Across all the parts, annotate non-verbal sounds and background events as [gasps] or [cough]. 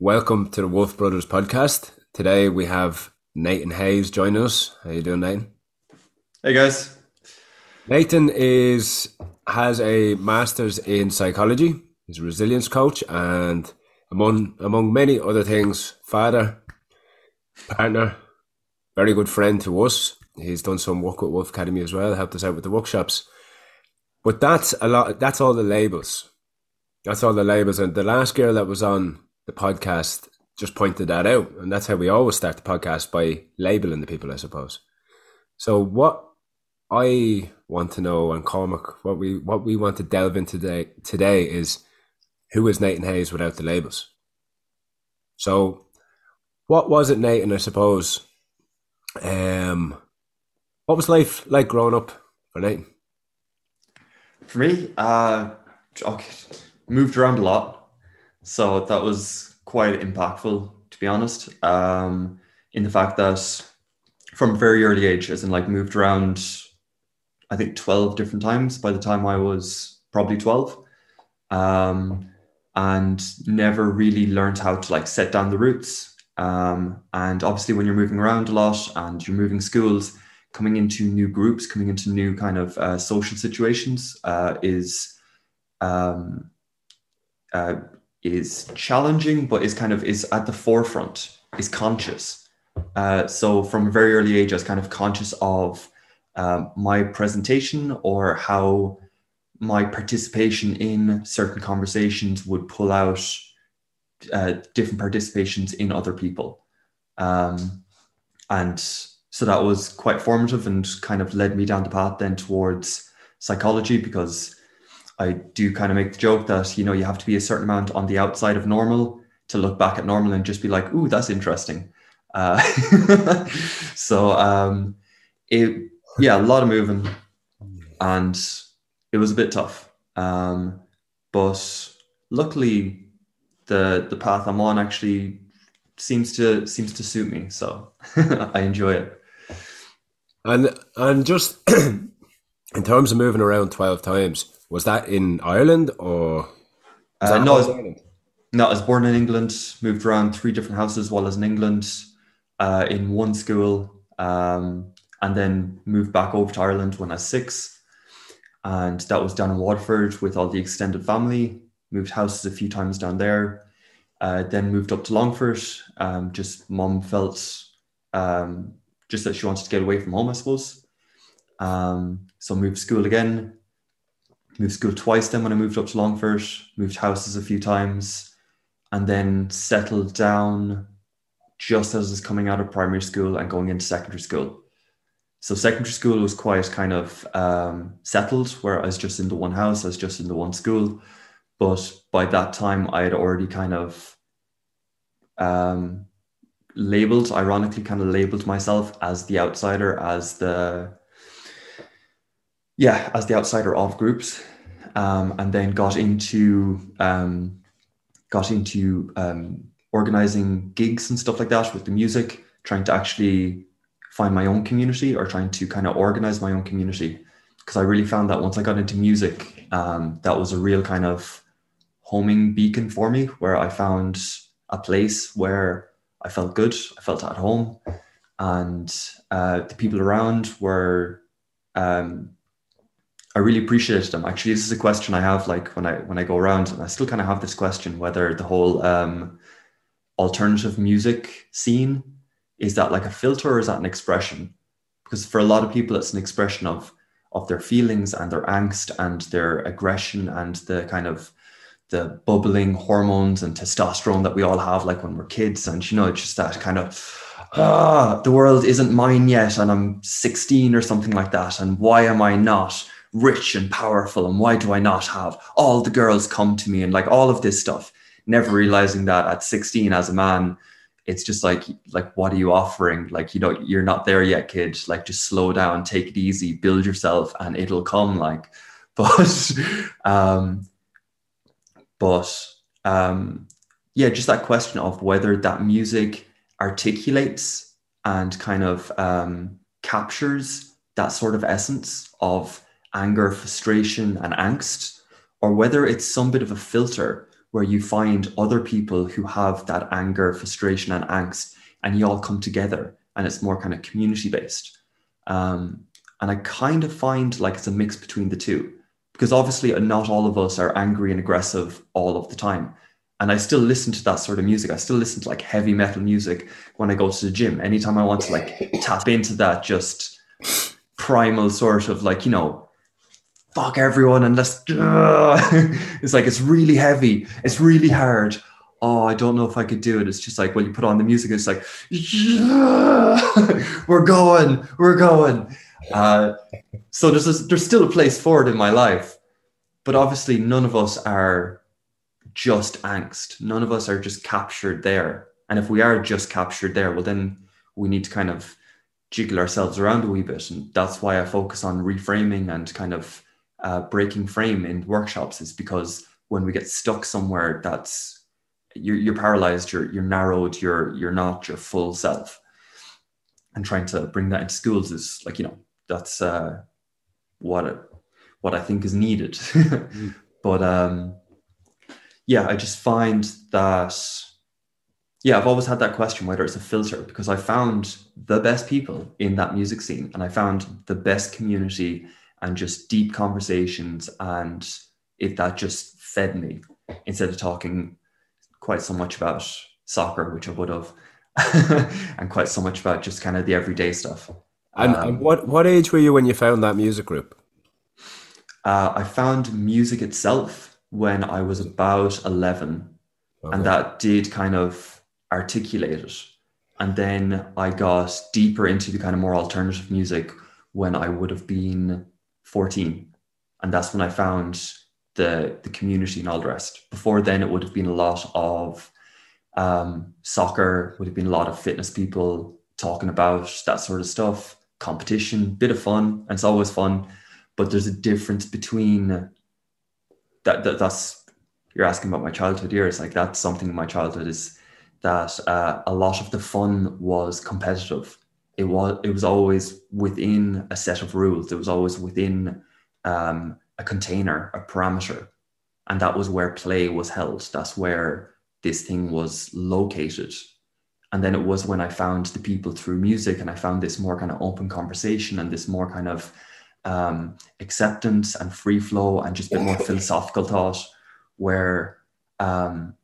Welcome to the Wolf Brothers podcast. Today we have Nathan Hayes joining us. How you doing, Nathan? Hey guys. Nathan is has a master's in psychology. He's a resilience coach and among among many other things, father, partner, very good friend to us. He's done some work with Wolf Academy as well, helped us out with the workshops. But that's a lot that's all the labels. That's all the labels. And the last girl that was on the podcast just pointed that out. And that's how we always start the podcast by labeling the people, I suppose. So what I want to know and Cormac, what we what we want to delve into today today is who is Nathan Hayes without the labels? So what was it, Nathan, I suppose? Um what was life like growing up for Nathan? For me, uh moved around a lot so that was quite impactful, to be honest. Um, in the fact that from very early age, as in like moved around, I think 12 different times by the time I was probably 12. Um, and never really learned how to like set down the roots. Um, and obviously, when you're moving around a lot and you're moving schools, coming into new groups, coming into new kind of uh, social situations uh, is um, uh, is challenging, but is kind of is at the forefront, is conscious. Uh, so from a very early age, I was kind of conscious of um, my presentation or how my participation in certain conversations would pull out uh, different participations in other people. Um, and so that was quite formative and kind of led me down the path then towards psychology because I do kind of make the joke that you know you have to be a certain amount on the outside of normal to look back at normal and just be like, "Ooh, that's interesting." Uh, [laughs] so um, it yeah, a lot of moving, and it was a bit tough. Um, but luckily, the the path I'm on actually seems to seems to suit me, so [laughs] I enjoy it. And and just [clears throat] in terms of moving around twelve times was that in Ireland or? Uh, no, I was, Ireland? no, I was born in England, moved around three different houses while I was in England, uh, in one school, um, and then moved back over to Ireland when I was six. And that was down in Waterford with all the extended family. Moved houses a few times down there. Uh, then moved up to Longford. Um, just mom felt um, just that she wanted to get away from home, I suppose. Um, so moved school again, moved school twice then when I moved up to Longford, moved houses a few times, and then settled down just as I was coming out of primary school and going into secondary school. So secondary school was quite kind of um, settled, where I was just in the one house, I was just in the one school. But by that time, I had already kind of um, labeled, ironically, kind of labeled myself as the outsider, as the yeah, as the outsider of groups, um, and then got into um, got into um, organizing gigs and stuff like that with the music, trying to actually find my own community or trying to kind of organize my own community. Because I really found that once I got into music, um, that was a real kind of homing beacon for me, where I found a place where I felt good, I felt at home, and uh, the people around were um, I really appreciate them. Actually, this is a question I have like when I when I go around, and I still kind of have this question whether the whole um, alternative music scene is that like a filter or is that an expression? Because for a lot of people, it's an expression of of their feelings and their angst and their aggression and the kind of the bubbling hormones and testosterone that we all have like when we're kids and you know it's just that kind of ah the world isn't mine yet and i'm 16 or something like that and why am i not rich and powerful and why do I not have all the girls come to me and like all of this stuff? Never realizing that at 16 as a man it's just like like what are you offering? Like you know you're not there yet kid. Like just slow down take it easy build yourself and it'll come like. [laughs] But um but um yeah just that question of whether that music articulates and kind of um captures that sort of essence of anger, frustration, and angst, or whether it's some bit of a filter where you find other people who have that anger, frustration, and angst, and you all come together, and it's more kind of community based. Um, and I kind of find like it's a mix between the two, because obviously not all of us are angry and aggressive all of the time. And I still listen to that sort of music. I still listen to like heavy metal music when I go to the gym. Anytime I want to like tap into that just primal sort of like, you know, fuck everyone and let's [laughs] it's like it's really heavy. It's really hard. Oh i don't know if i could do it. It's just like when you put on the music it's like [laughs] we're going we're going. Uh, so there's a, there's still a place for it in my life but obviously none of us are just angst. None of us are just captured there. And if we are just captured there well then we need to kind of jiggle ourselves around a wee bit. And that's why i focus on reframing and kind of uh, breaking frame in workshops is because when we get stuck somewhere that's you're, you're paralyzed you're, you're narrowed you're you're not your full self and trying to bring that into schools is like you know that's uh, what it, what I think is needed. [laughs] mm. But um, yeah, I just find that yeah, I've always had that question whether it's a filter because I found the best people in that music scene and I found the best community and just deep conversations and if that just fed me instead of talking quite so much about soccer, which I would have, [laughs] and quite so much about just kind of the everyday stuff. And, um, and what what age were you when you found that music group? Uh, I found music itself when I was about eleven, okay. and that did kind of articulate it. And then I got deeper into the kind of more alternative music when I would have been 14. And that's when I found the, the community and all the rest. Before then, it would have been a lot of um, soccer, would have been a lot of fitness people talking about that sort of stuff competition, bit of fun, and it's always fun. But there's a difference between that, that that's you're asking about my childhood years. Like that's something in my childhood is that uh, a lot of the fun was competitive. It was it was always within a set of rules. It was always within um, a container, a parameter, and that was where play was held. That's where this thing was located and then it was when i found the people through music and i found this more kind of open conversation and this more kind of um, acceptance and free flow and just a bit more [laughs] philosophical thought where um,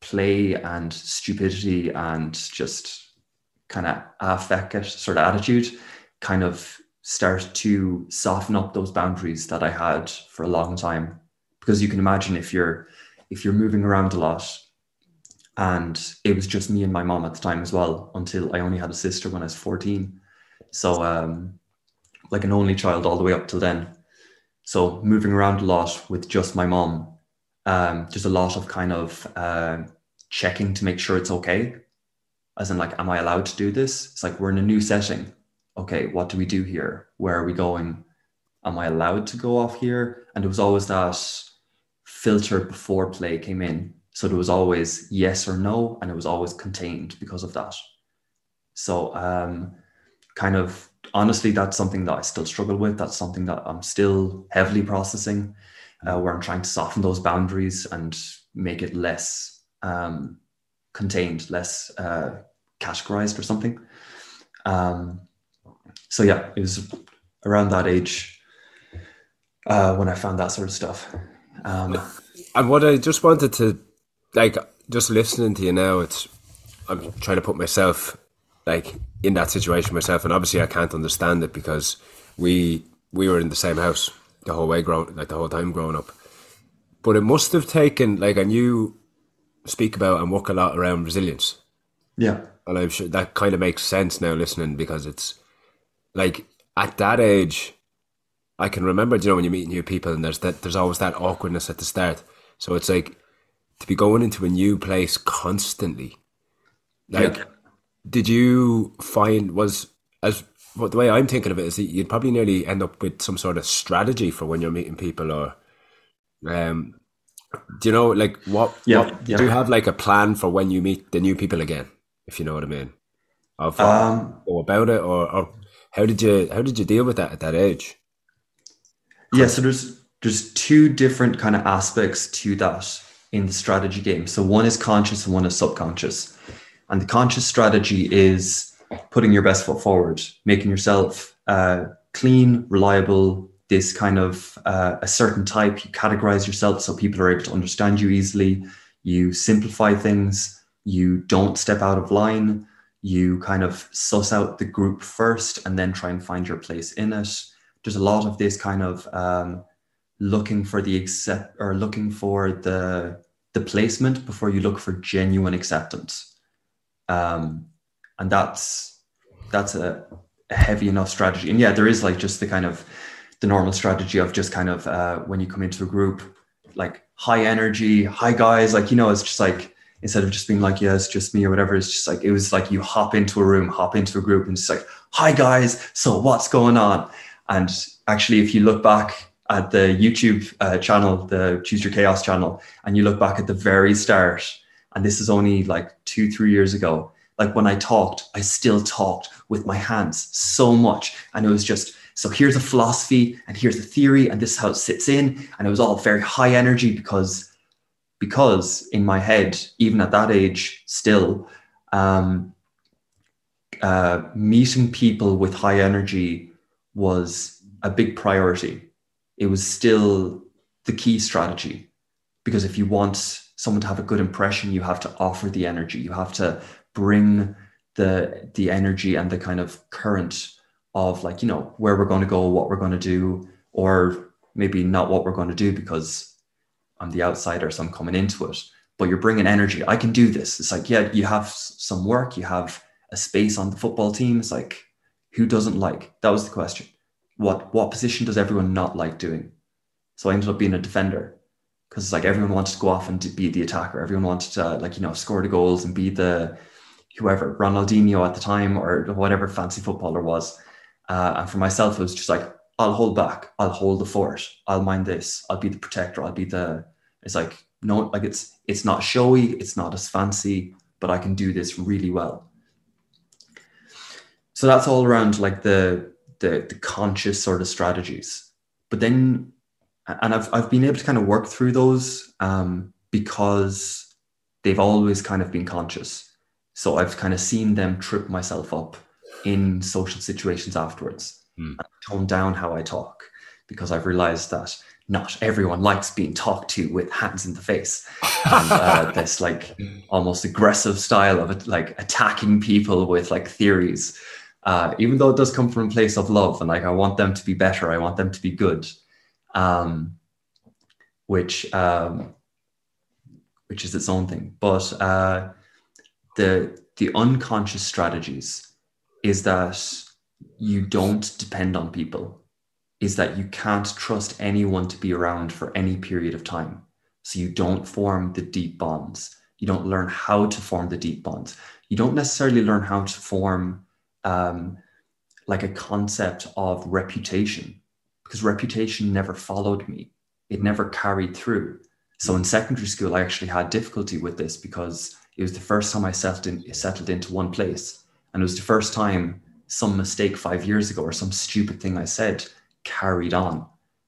play and stupidity and just kind of affect sort of attitude kind of start to soften up those boundaries that I had for a long time. Because you can imagine if you're if you're moving around a lot and it was just me and my mom at the time as well until i only had a sister when i was 14 so um, like an only child all the way up till then. So moving around a lot with just my mom um, there's a lot of kind of uh, checking to make sure it's okay as in like am i allowed to do this? It's like we're in a new setting. Okay what do we do here? Where are we going? Am i allowed to go off here? And it was always that filter before play came in. So there was always yes or no, and it was always contained because of that. So, um, kind of honestly, that's something that I still struggle with. That's something that I'm still heavily processing, uh, where I'm trying to soften those boundaries and make it less um, contained, less uh, categorized or something. Um, so, yeah, it was around that age uh, when I found that sort of stuff. Um, and what I just wanted to like just listening to you now, it's I'm trying to put myself like in that situation myself, and obviously I can't understand it because we we were in the same house the whole way growing, like the whole time growing up. But it must have taken like, and you speak about and work a lot around resilience. Yeah, and I'm sure that kind of makes sense now listening because it's like at that age, I can remember, you know, when you meet new people and there's that there's always that awkwardness at the start. So it's like to be going into a new place constantly. Like, yeah. did you find was as what the way I'm thinking of it is that you'd probably nearly end up with some sort of strategy for when you're meeting people, or um, do you know like what? Yeah, what, yeah. Do you have like a plan for when you meet the new people again? If you know what I mean, of um, about it, or, or how did you how did you deal with that at that age? Yeah, so there's there's two different kind of aspects to that in the strategy game. So one is conscious and one is subconscious. And the conscious strategy is putting your best foot forward, making yourself uh, clean, reliable, this kind of uh, a certain type. You categorize yourself so people are able to understand you easily. You simplify things. You don't step out of line. You kind of suss out the group first and then try and find your place in it. There's a lot of this kind of um, looking for the accept or looking for the the placement before you look for genuine acceptance um, and that's that's a, a, heavy enough strategy and yeah there is like just the kind of the normal strategy of just kind of uh, when you come into a group like high energy hi guys like you know it's just like instead of just being like yeah it's just me or whatever it's just like it was like you hop into a room hop into a group and it's like hi guys so what's going on and actually if you look back at the YouTube uh, channel, the Choose Your Chaos channel, and you look back at the very start, and this is only like two, three years ago, like when I talked, I still talked with my hands so much. And it was just, so here's a philosophy, and here's a theory, and this is how it sits in. And it was all very high energy because, because in my head, even at that age, still, um, uh, meeting people with high energy was a big priority it was still the key strategy. Because if you want someone to have a good impression, you have to offer the energy. You have to bring the the energy and the kind of current of like, you know, where we're going to go, what we're going to do, or maybe not what we're going to do because I'm the outsider, so I'm coming into it. But you're bringing energy. I can do this. It's like, yeah, you have some work, you have a space on the football team. It's like, who doesn't like? That was the question what what position does everyone not like doing? So I ended up being a defender because it's like everyone wanted to go off and be the attacker. Everyone wanted to like you know score the goals and be the whoever Ronaldinho at the time or whatever fancy footballer was. Uh, and for myself, it was just like I'll hold back, I'll hold the fort, I'll mind this, I'll be the protector, I'll be the. It's like no, like it's it's not showy, it's not as fancy, but I can do this really well. So that's all around like the the, the conscious sort of strategies. But then, and I've, I've been able to kind of work through those um, because they've always kind of been conscious. So I've kind of seen them trip myself up in social situations afterwards. Mm. tone down how I talk because I've realized that not everyone likes being talked to with hands in the face and uh, [laughs] this like almost aggressive style of like attacking people with like theories uh, even though it does come from a place of love and like I want them to be better, I want them to be good, um, which um, which is its own thing. But uh, the the unconscious strategies is that you don't depend on people, is that you can't trust anyone to be around for any period of time. So you don't form the deep bonds. You don't learn how to form the deep bonds. You don't necessarily learn how to form um, like a concept of reputation because reputation never followed me. It never carried through. So in secondary school, I actually had difficulty with this because it was the first time I settled, in, settled into one place. And it was the first time some mistake five years ago or some stupid thing I said carried on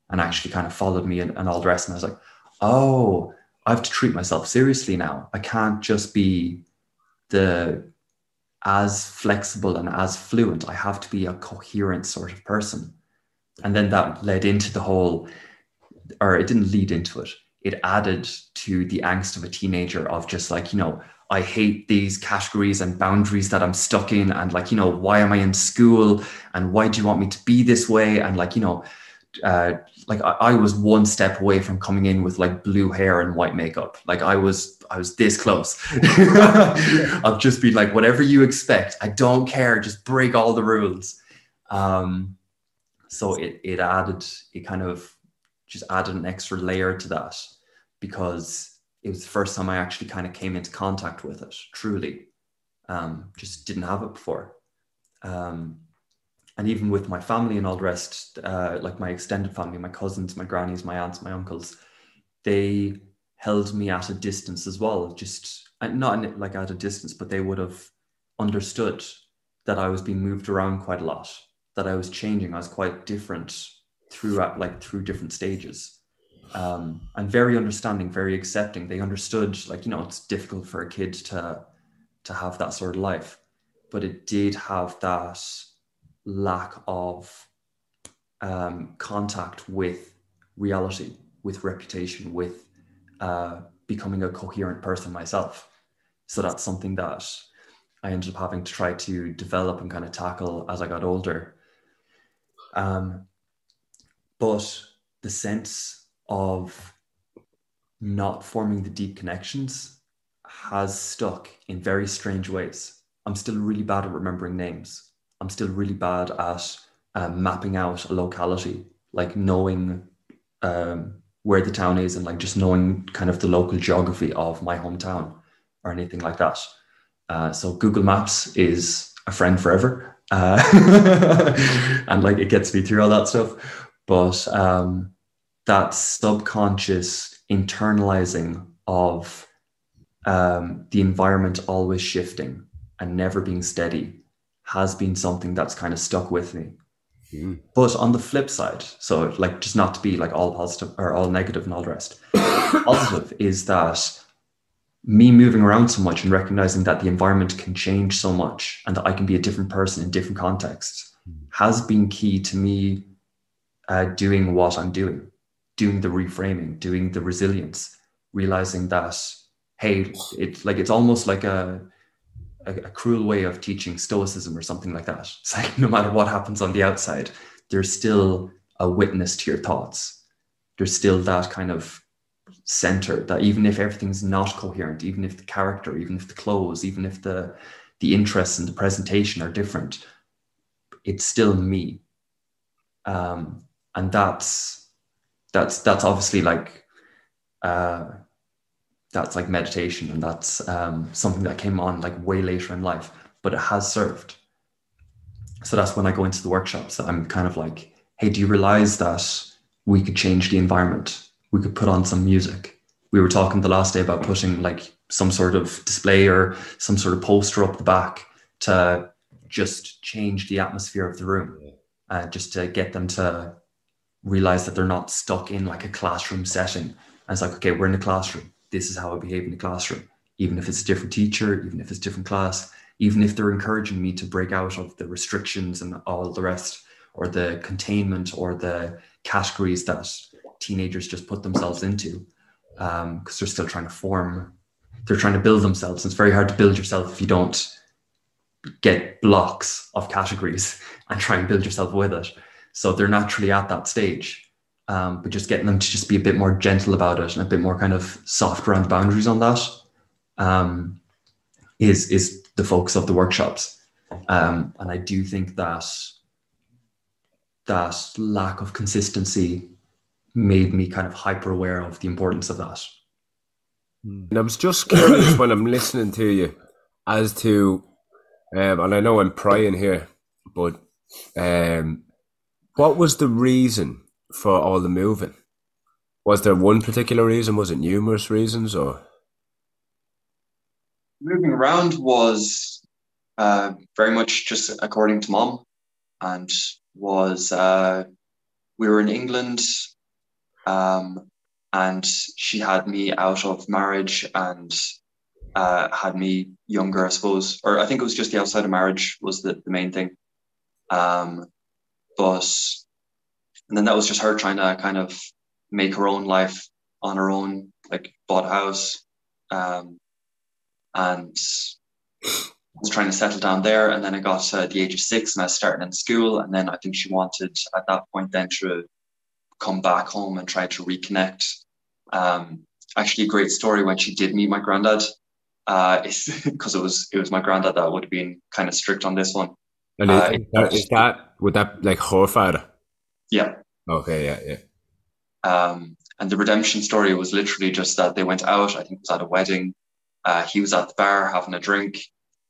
and actually kind of followed me and, and all the rest. And I was like, oh, I have to treat myself seriously now. I can't just be the as flexible and as fluent. I have to be a coherent sort of person. And then that led into the whole, or it didn't lead into it. It added to the angst of a teenager of just like, you know, I hate these categories and boundaries that I'm stuck in. And like, you know, why am I in school? And why do you want me to be this way? And like, you know, uh, like I, I, was one step away from coming in with like blue hair and white makeup. Like I was, I was this close. [laughs] I've just been like, whatever you expect, I don't care. Just break all the rules. Um, so it it added, it kind of just added an extra layer to that because it was the first time I actually kind of came into contact with it. Truly, um, just didn't have it before. Um, and even with my family and all the rest, uh, like my extended family, my cousins, my grannies, my aunts, my uncles, they held me at a distance as well. Just not like at a distance, but they would have understood that I was being moved around quite a lot, that I was changing. I was quite different throughout, like through different stages. Um, and very understanding, very accepting. They understood, like you know, it's difficult for a kid to to have that sort of life, but it did have that lack of um, contact with reality, with reputation, with uh, becoming a coherent person myself. So that's something that I ended up having to try to develop and kind of tackle as I got older. Um, but the sense of not forming the deep connections has stuck in very strange ways. I'm still really bad at remembering names. I'm still really bad at um, mapping out a locality, like knowing um, where the town is and like just knowing kind of the local geography of my hometown or anything like that. Uh, so Google Maps is a friend forever, uh, [laughs] and like it gets me through all that stuff. But um, that subconscious internalizing of um, the environment always shifting and never being steady has been something that's kind of stuck with me. Mm. But on the flip side, so like just not to be like all positive or all negative and all the rest, [coughs] positive is that me moving around so much and recognizing that the environment can change so much and that I can be a different person in different contexts mm. has been key to me uh, doing what I'm doing, doing the reframing, doing the resilience, realizing that hey, it's like it's almost like a, a, a cruel way of teaching stoicism or something like that. It's like no matter what happens on the outside, there's still a witness to your thoughts. There's still that kind of center that even if everything's not coherent, even if the character, even if the clothes, even if the the interests and the presentation are different, it's still me. Um, and that's that's that's obviously like uh, that's like meditation and that's um, something that came on like way later in life but it has served. So that's when i go into the workshops that i'm kind of like hey do you realize that we could change the environment? We could put on some music. We were talking the last day about putting like some sort of display or some sort of poster up the back to just change the atmosphere of the room uh, just to get them to realize that they're not stuck in like a classroom setting and it's like okay we're in a classroom this is how I behave in the classroom, even if it's a different teacher, even if it's a different class, even if they're encouraging me to break out of the restrictions and all the rest, or the containment or the categories that teenagers just put themselves into, because um, they're still trying to form, they're trying to build themselves. And It's very hard to build yourself if you don't get blocks of categories [laughs] and try and build yourself with it. So they're naturally at that stage um, but just getting them to just be a bit more gentle about it and a bit more kind of soft around boundaries on that um, is is the focus of the workshops. Um, and I do think that that lack of consistency made me kind of hyper aware of the importance of that. And I was just curious [coughs] when I'm listening to you as to, um, and I know I'm prying here, but um, what was the reason for all the moving? Was there one particular reason? Was it numerous reasons or? Moving around was uh, very much just according to mom and was uh, we were in England um, and she had me out of marriage and uh, had me younger, I suppose, or I think it was just the outside of marriage was the, the main thing. Um, but and then that was just her trying to kind of make her own life on her own, like bought a house, um, and was trying to settle down there. And then I got to the age of six, and I started in school. And then I think she wanted at that point then to come back home and try to reconnect. Um, actually, a great story when she did meet my granddad. Uh, [laughs] because it was it was my granddad that would have been kind of strict on this one. And uh, is, that, is that would that like father? Yeah. Okay. Yeah. Yeah. Um, and the redemption story was literally just that they went out. I think it was at a wedding. Uh, he was at the bar having a drink.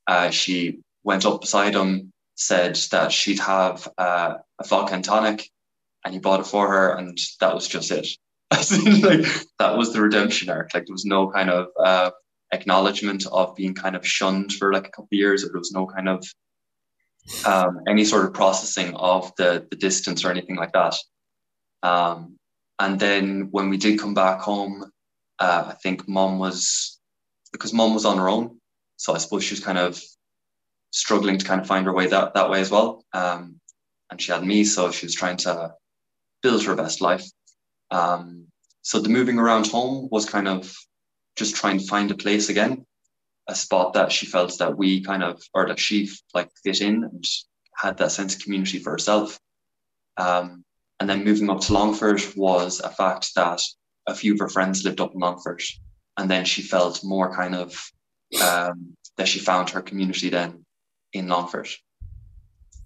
Uh, she went up beside him, said that she'd have uh, a vodka and tonic, and he bought it for her, and that was just it. [laughs] like that was the redemption arc. Like there was no kind of uh, acknowledgement of being kind of shunned for like a couple of years. There was no kind of um, any sort of processing of the the distance or anything like that. Um, and then when we did come back home, uh, I think mom was because mom was on her own, so I suppose she was kind of struggling to kind of find her way that that way as well. Um, and she had me, so she was trying to build her best life. Um, so the moving around home was kind of just trying to find a place again, a spot that she felt that we kind of or that she like fit in and had that sense of community for herself. Um, and then moving up to Longford was a fact that a few of her friends lived up in Longford. And then she felt more kind of um, that she found her community then in Longford.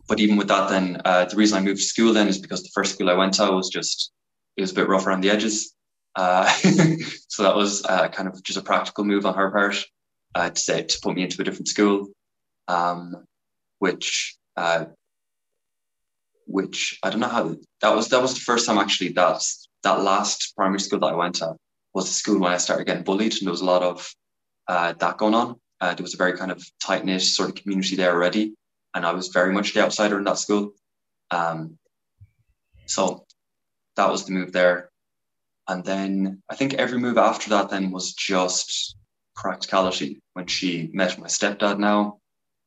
But even with that, then uh, the reason I moved to school then is because the first school I went to was just, it was a bit rough around the edges. Uh, [laughs] so that was uh, kind of just a practical move on her part uh, to say, to put me into a different school, um, which uh, which I don't know how that was. That was the first time actually that that last primary school that I went to was the school when I started getting bullied, and there was a lot of uh, that going on. Uh, there was a very kind of tight knit sort of community there already, and I was very much the outsider in that school. Um, so that was the move there, and then I think every move after that then was just practicality. When she met my stepdad now,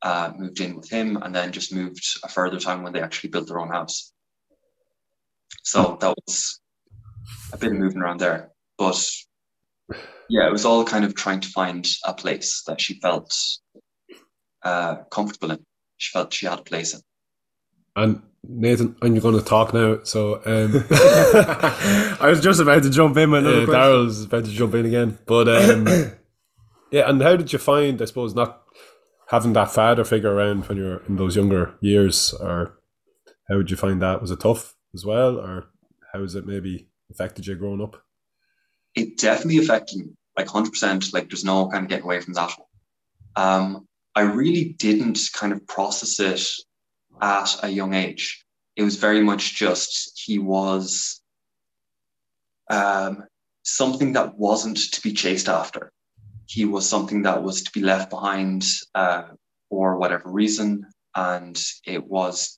uh, moved in with him, and then just moved a further time when they actually built their own house. So that was a bit of moving around there. But yeah, it was all kind of trying to find a place that she felt uh, comfortable in. She felt she had a place in. And Nathan, and you're going to talk now. So um, [laughs] [laughs] I was just about to jump in. When uh, Daryl's about to jump in again. But um, [coughs] yeah, and how did you find? I suppose not having that father figure around when you're in those younger years, or how would you find that? Was it tough as well, or how has it maybe affected you growing up? It definitely affected me, like hundred percent. Like there's no kind of getting away from that. Um, I really didn't kind of process it at a young age. It was very much just he was um, something that wasn't to be chased after he was something that was to be left behind uh, for whatever reason. And it was,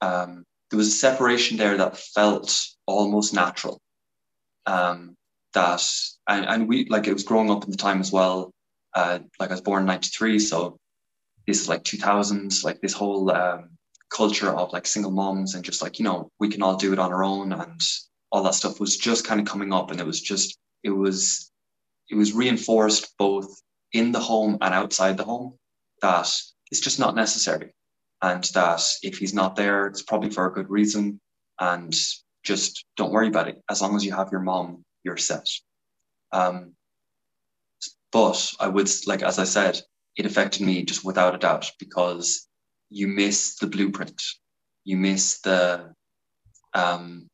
um, there was a separation there that felt almost natural. Um, that, and, and we, like, it was growing up in the time as well. Uh, like, I was born in 93, so this is like 2000s, like, this whole um, culture of like single moms and just like, you know, we can all do it on our own and all that stuff was just kind of coming up. And it was just, it was it was reinforced both in the home and outside the home that it's just not necessary. And that if he's not there, it's probably for a good reason. And just don't worry about it. As long as you have your mom, you're set. Um, but I would, like, as I said, it affected me just without a doubt because you miss the blueprint. You miss the, um,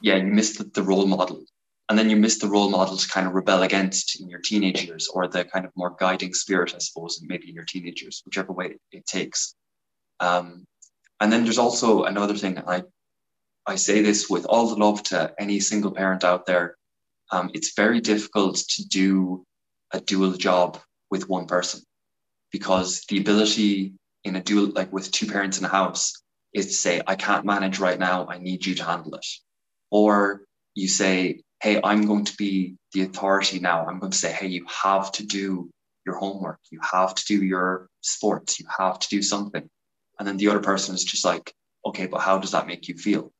yeah, you miss the, the role model and then you miss the role model to kind of rebel against in your teenage years or the kind of more guiding spirit i suppose maybe in your teenage years whichever way it takes. Um, and then there's also another thing i i say this with all the love to any single parent out there um, it's very difficult to do a dual job with one person because the ability in a dual like with two parents in a house is to say i can't manage right now i need you to handle it. Or you say hey, I'm going to be the authority now. I'm going to say, hey, you have to do your homework. You have to do your sports. You have to do something. And then the other person is just like, okay, but how does that make you feel?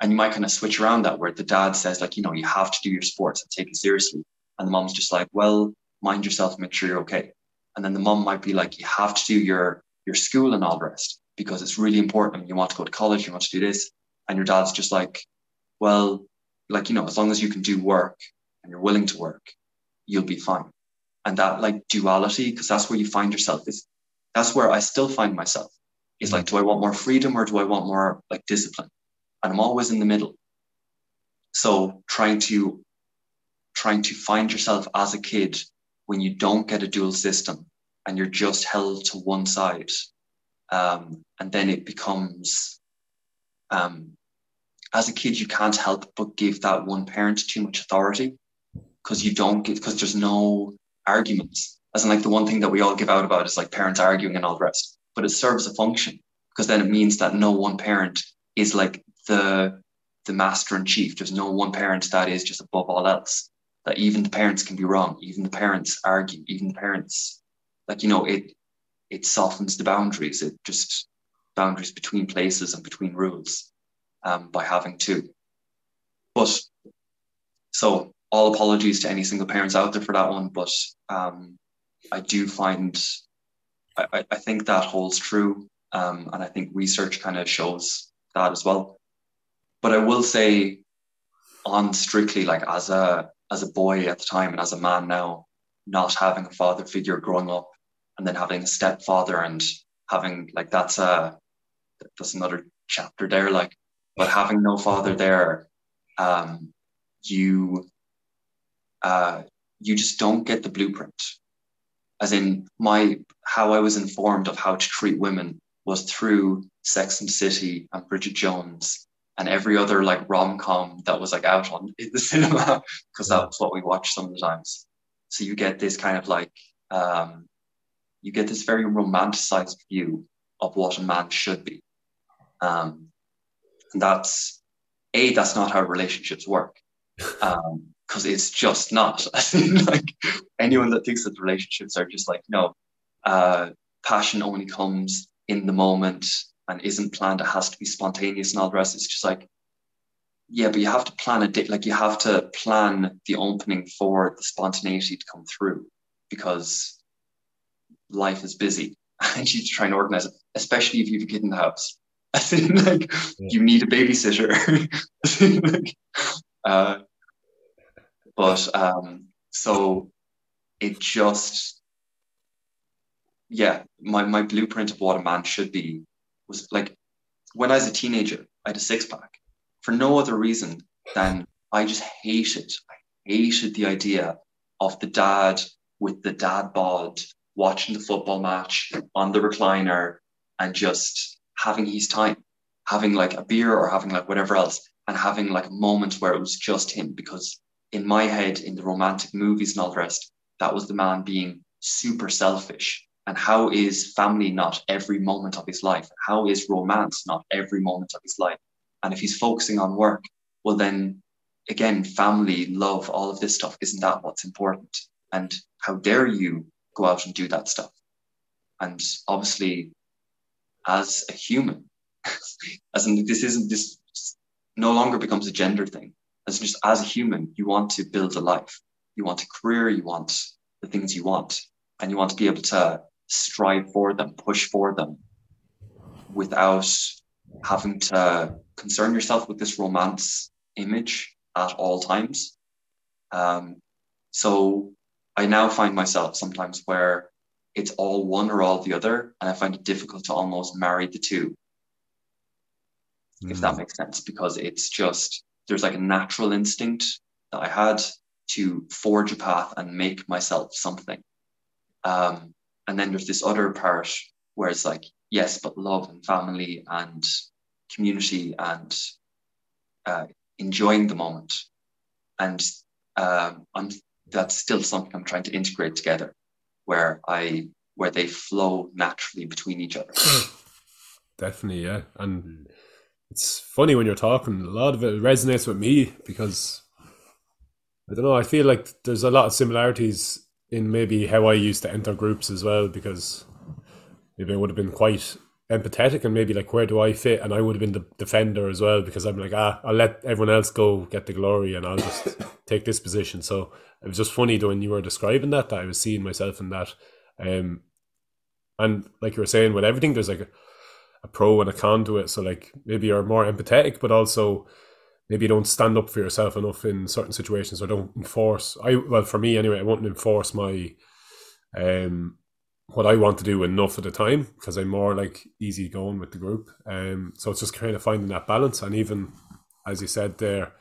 And you might kind of switch around that where the dad says, like, you know, you have to do your sports and take it seriously. And the mom's just like, well, mind yourself, make sure you're okay. And then the mom might be like, you have to do your your school and all the rest because it's really important. You want to go to college, you want to do this. And your dad's just like, well, like you know as long as you can do work and you're willing to work you'll be fine. And that like duality because that's where you find yourself is that's where i still find myself is like do i want more freedom or do i want more like discipline? And i'm always in the middle. So trying to trying to find yourself as a kid when you don't get a dual system and you're just held to one side um, and then it becomes um, as a kid, you can't help but give that one parent too much authority because you don't get, because there's no arguments. As in, like, the one thing that we all give out about is like parents arguing and all the rest, but it serves a function because then it means that no one parent is like the the master in chief. There's no one parent that is just above all else. That even the parents can be wrong. Even the parents argue. Even the parents, like you know, it it softens the boundaries. It just boundaries between places and between rules um, by having two. But so all apologies to any single parents out there for that one, but um, I do find I, I think that holds true, um, and I think research kind of shows that as well. But I will say, on strictly like as a as a boy at the time and as a man now, not having a father figure growing up, and then having a stepfather and having like that's a that's another chapter there. Like, but having no father there, um, you uh, you just don't get the blueprint as in my how I was informed of how to treat women was through Sex and City and Bridget Jones and every other like rom com that was like out on in the [laughs] cinema because that was what we watched sometimes. So you get this kind of like um, you get this very romanticized view of what a man should be. Um, and that's a that's not how relationships work. Um, because it's just not. [laughs] like anyone that thinks that relationships are just like no, uh, passion only comes in the moment and isn't planned. It has to be spontaneous and all the rest. It's just like yeah, but you have to plan a date. Like you have to plan the opening for the spontaneity to come through because life is busy [laughs] and you try and organize it, especially if you have a kid in the house. [laughs] I think like yeah. you need a babysitter. [laughs] like, uh, but um, so it just, yeah, my, my blueprint of what a man should be was like when I was a teenager, I had a six pack for no other reason than I just hated, I hated the idea of the dad with the dad bod watching the football match on the recliner and just having his time, having like a beer or having like whatever else, and having like a moment where it was just him because in my head, in the romantic movies and all the rest, that was the man being super selfish. And how is family not every moment of his life? How is romance not every moment of his life? And if he's focusing on work, well, then again, family, love, all of this stuff, isn't that what's important? And how dare you go out and do that stuff? And obviously, as a human, [laughs] as in this isn't this no longer becomes a gender thing as just as a human, you want to build a life. You want a career, you want the things you want, and you want to be able to strive for them, push for them without having to concern yourself with this romance image at all times. Um, so I now find myself sometimes where it's all one or all the other, and I find it difficult to almost marry the two, mm. if that hmm. makes sense, because it's just there's like a natural instinct that I had to forge a path and make myself something. Um, and then there's this other part where it's like, yes, but love and family and community and uh, enjoying the moment. And um, I'm, that's still something I'm trying to integrate together where I where they flow naturally between each other. [clears throat] Definitely, yeah. And it's funny when you're talking. A lot of it resonates with me because I don't know. I feel like there's a lot of similarities in maybe how I used to enter groups as well because maybe I would have been quite empathetic and maybe like where do I fit and I would have been the defender as well because I'm like ah I'll let everyone else go get the glory and I'll just [coughs] take this position so it was just funny when you were describing that that I was seeing myself in that um and like you were saying with everything there's like a, a pro and a con to it. So like maybe you're more empathetic, but also maybe you don't stand up for yourself enough in certain situations or don't enforce. I well for me anyway, I won't enforce my um what I want to do enough at the time because I'm more like easy going with the group. Um, so it's just kind of finding that balance, and even as you said there,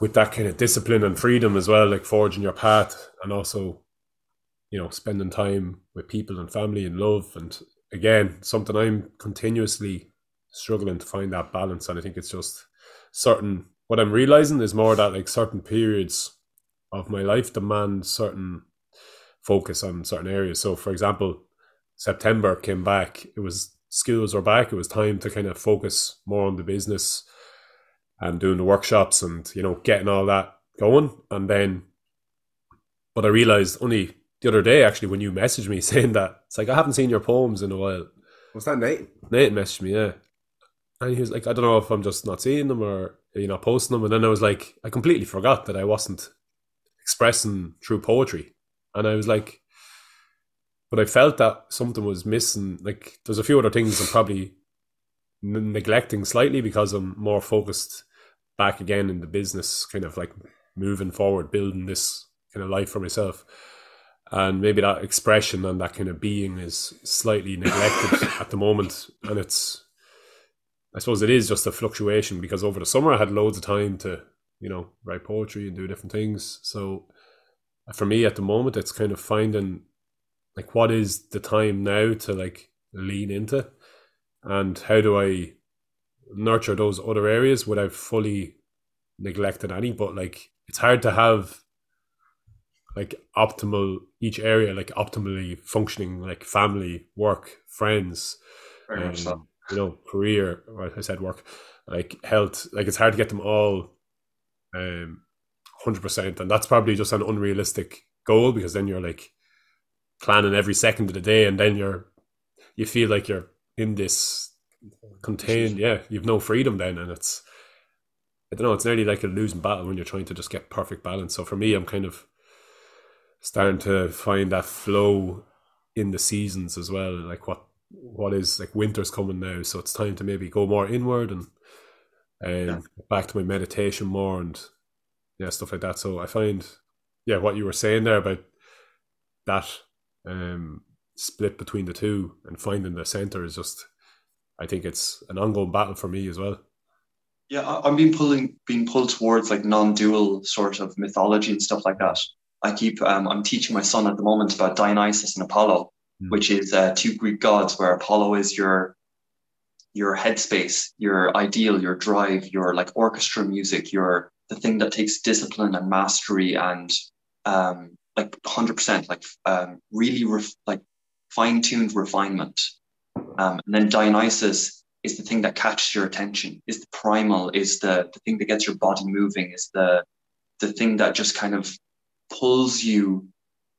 with that kind of discipline and freedom as well, like forging your path, and also, you know, spending time with people and family and love and again, something I'm continuously struggling to find that balance. And I think it's just certain, what I'm realizing is more that like certain periods of my life demand certain focus on certain areas. So, for example, September came back, it was schools were back, it was time to kind of focus more on the business. and doing the workshops and you know getting all that going. And then, but I realized only the other day actually when you messaged me [laughs] saying that it's like I haven't seen your poems in a while. Was that Nate? Nate messaged me, yeah, and he was like, I don't know if I'm just not seeing them or you know posting them. And then I was like, I completely forgot that I wasn't expressing through poetry, and I was like. But I felt that something was missing. Like there's a few other things I'm probably neglecting slightly because I'm more focused back again in the business, kind of like moving forward, building this kind of life for myself. And maybe that expression and that kind of being is slightly neglected [coughs] at the moment. And it's, I suppose it is just a fluctuation because over the summer I had loads of time to, you know, write poetry and do different things. So for me at the moment, it's kind of finding like what is the time now to like lean into and how do I nurture those other areas without fully neglecting any. But like it's hard to have like optimal each area like optimally functioning like family, work, friends, so. um, you know, career. Or I said work, like health. Like it's hard to get them all, um, hundred percent, and that's probably just an unrealistic goal because then you're like planning every second of the day, and then you're you feel like you're in this contained. Yeah, you've no freedom then, and it's I don't know. It's nearly like a losing battle when you're trying to just get perfect balance. So for me, I'm kind of starting to find that flow in the seasons as well. Like what what is like winter's coming now, so it's time to maybe go more inward and and Yeah. back to my meditation more and yeah stuff like that. So I find yeah what you were saying there about that um, split between the two and finding the center is just I think it's an ongoing battle for me as well. Yeah, I- I'm being pulling being pulled towards like non-dual sort of mythology and stuff like that. I keep um, I'm teaching my son at the moment about Dionysus and Apollo, Mm. which is uh, two Greek gods, where Apollo is your your headspace, your ideal, your drive, your like orchestra music, your the thing that takes discipline and mastery and um, like 100% like um, really ref- like fine-tuned refinement. Um, and then Dionysus is the thing that catches your attention, is the primal, is the the thing that gets your body moving, is the the thing that just kind of pulls you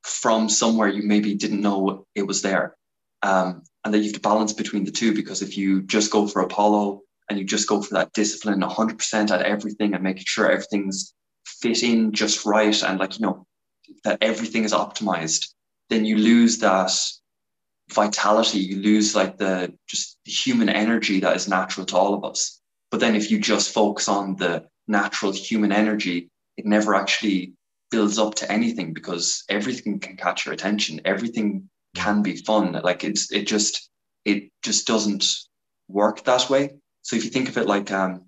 from somewhere you maybe didn't know it was there. Um, and that you have to balance between the two because if you just go for Apollo and you just go for that discipline 100% at everything and making sure everything's fit in just right and like, you know, that everything is optimized, then you lose that vitality. You lose like the just the human energy that is natural to all of us. But then if you just focus on the natural human energy, it never actually builds up to anything because everything can catch your attention. Everything can be fun. Like it's it just it just doesn't work that way. So if you think of it like um,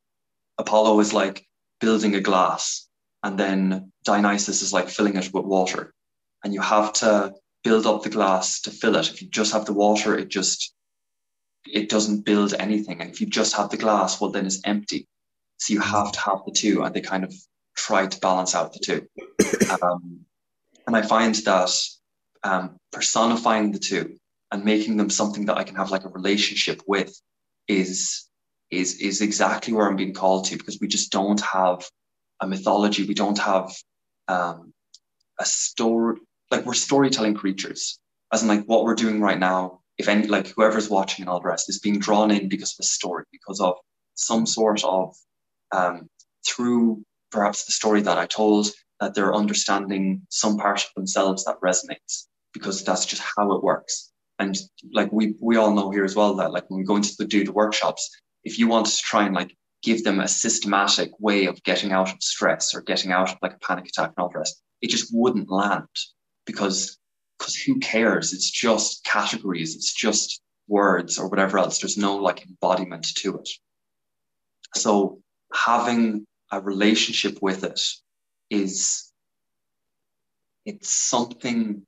Apollo is like building a glass, and then Dionysus is like filling it with water, and you have to build up the glass to fill it. If you just have the water, it just it doesn't build anything. And if you just have the glass, well then it's empty. So you have to have the two, and they kind of try to balance out the two. [coughs] Um, and I find that um, personifying the two and making them something that I can have like a relationship with is is is exactly where I'm being called to because we just don't have a mythology. We don't have um, a story. Like we're storytelling creatures, as in like what we're doing right now. If any, like whoever's watching and all the rest is being drawn in because of a story, because of some sort of um, through perhaps the story that I told, that they're understanding some part of themselves that resonates because that's just how it works. And like we we all know here as well that like when we go into the do the workshops, if you want to try and like give them a systematic way of getting out of stress or getting out of like a panic attack and all the rest, it just wouldn't land because because who cares? It's just categories, it's just words or whatever else. There's no like embodiment to it. So having a relationship with it is it's something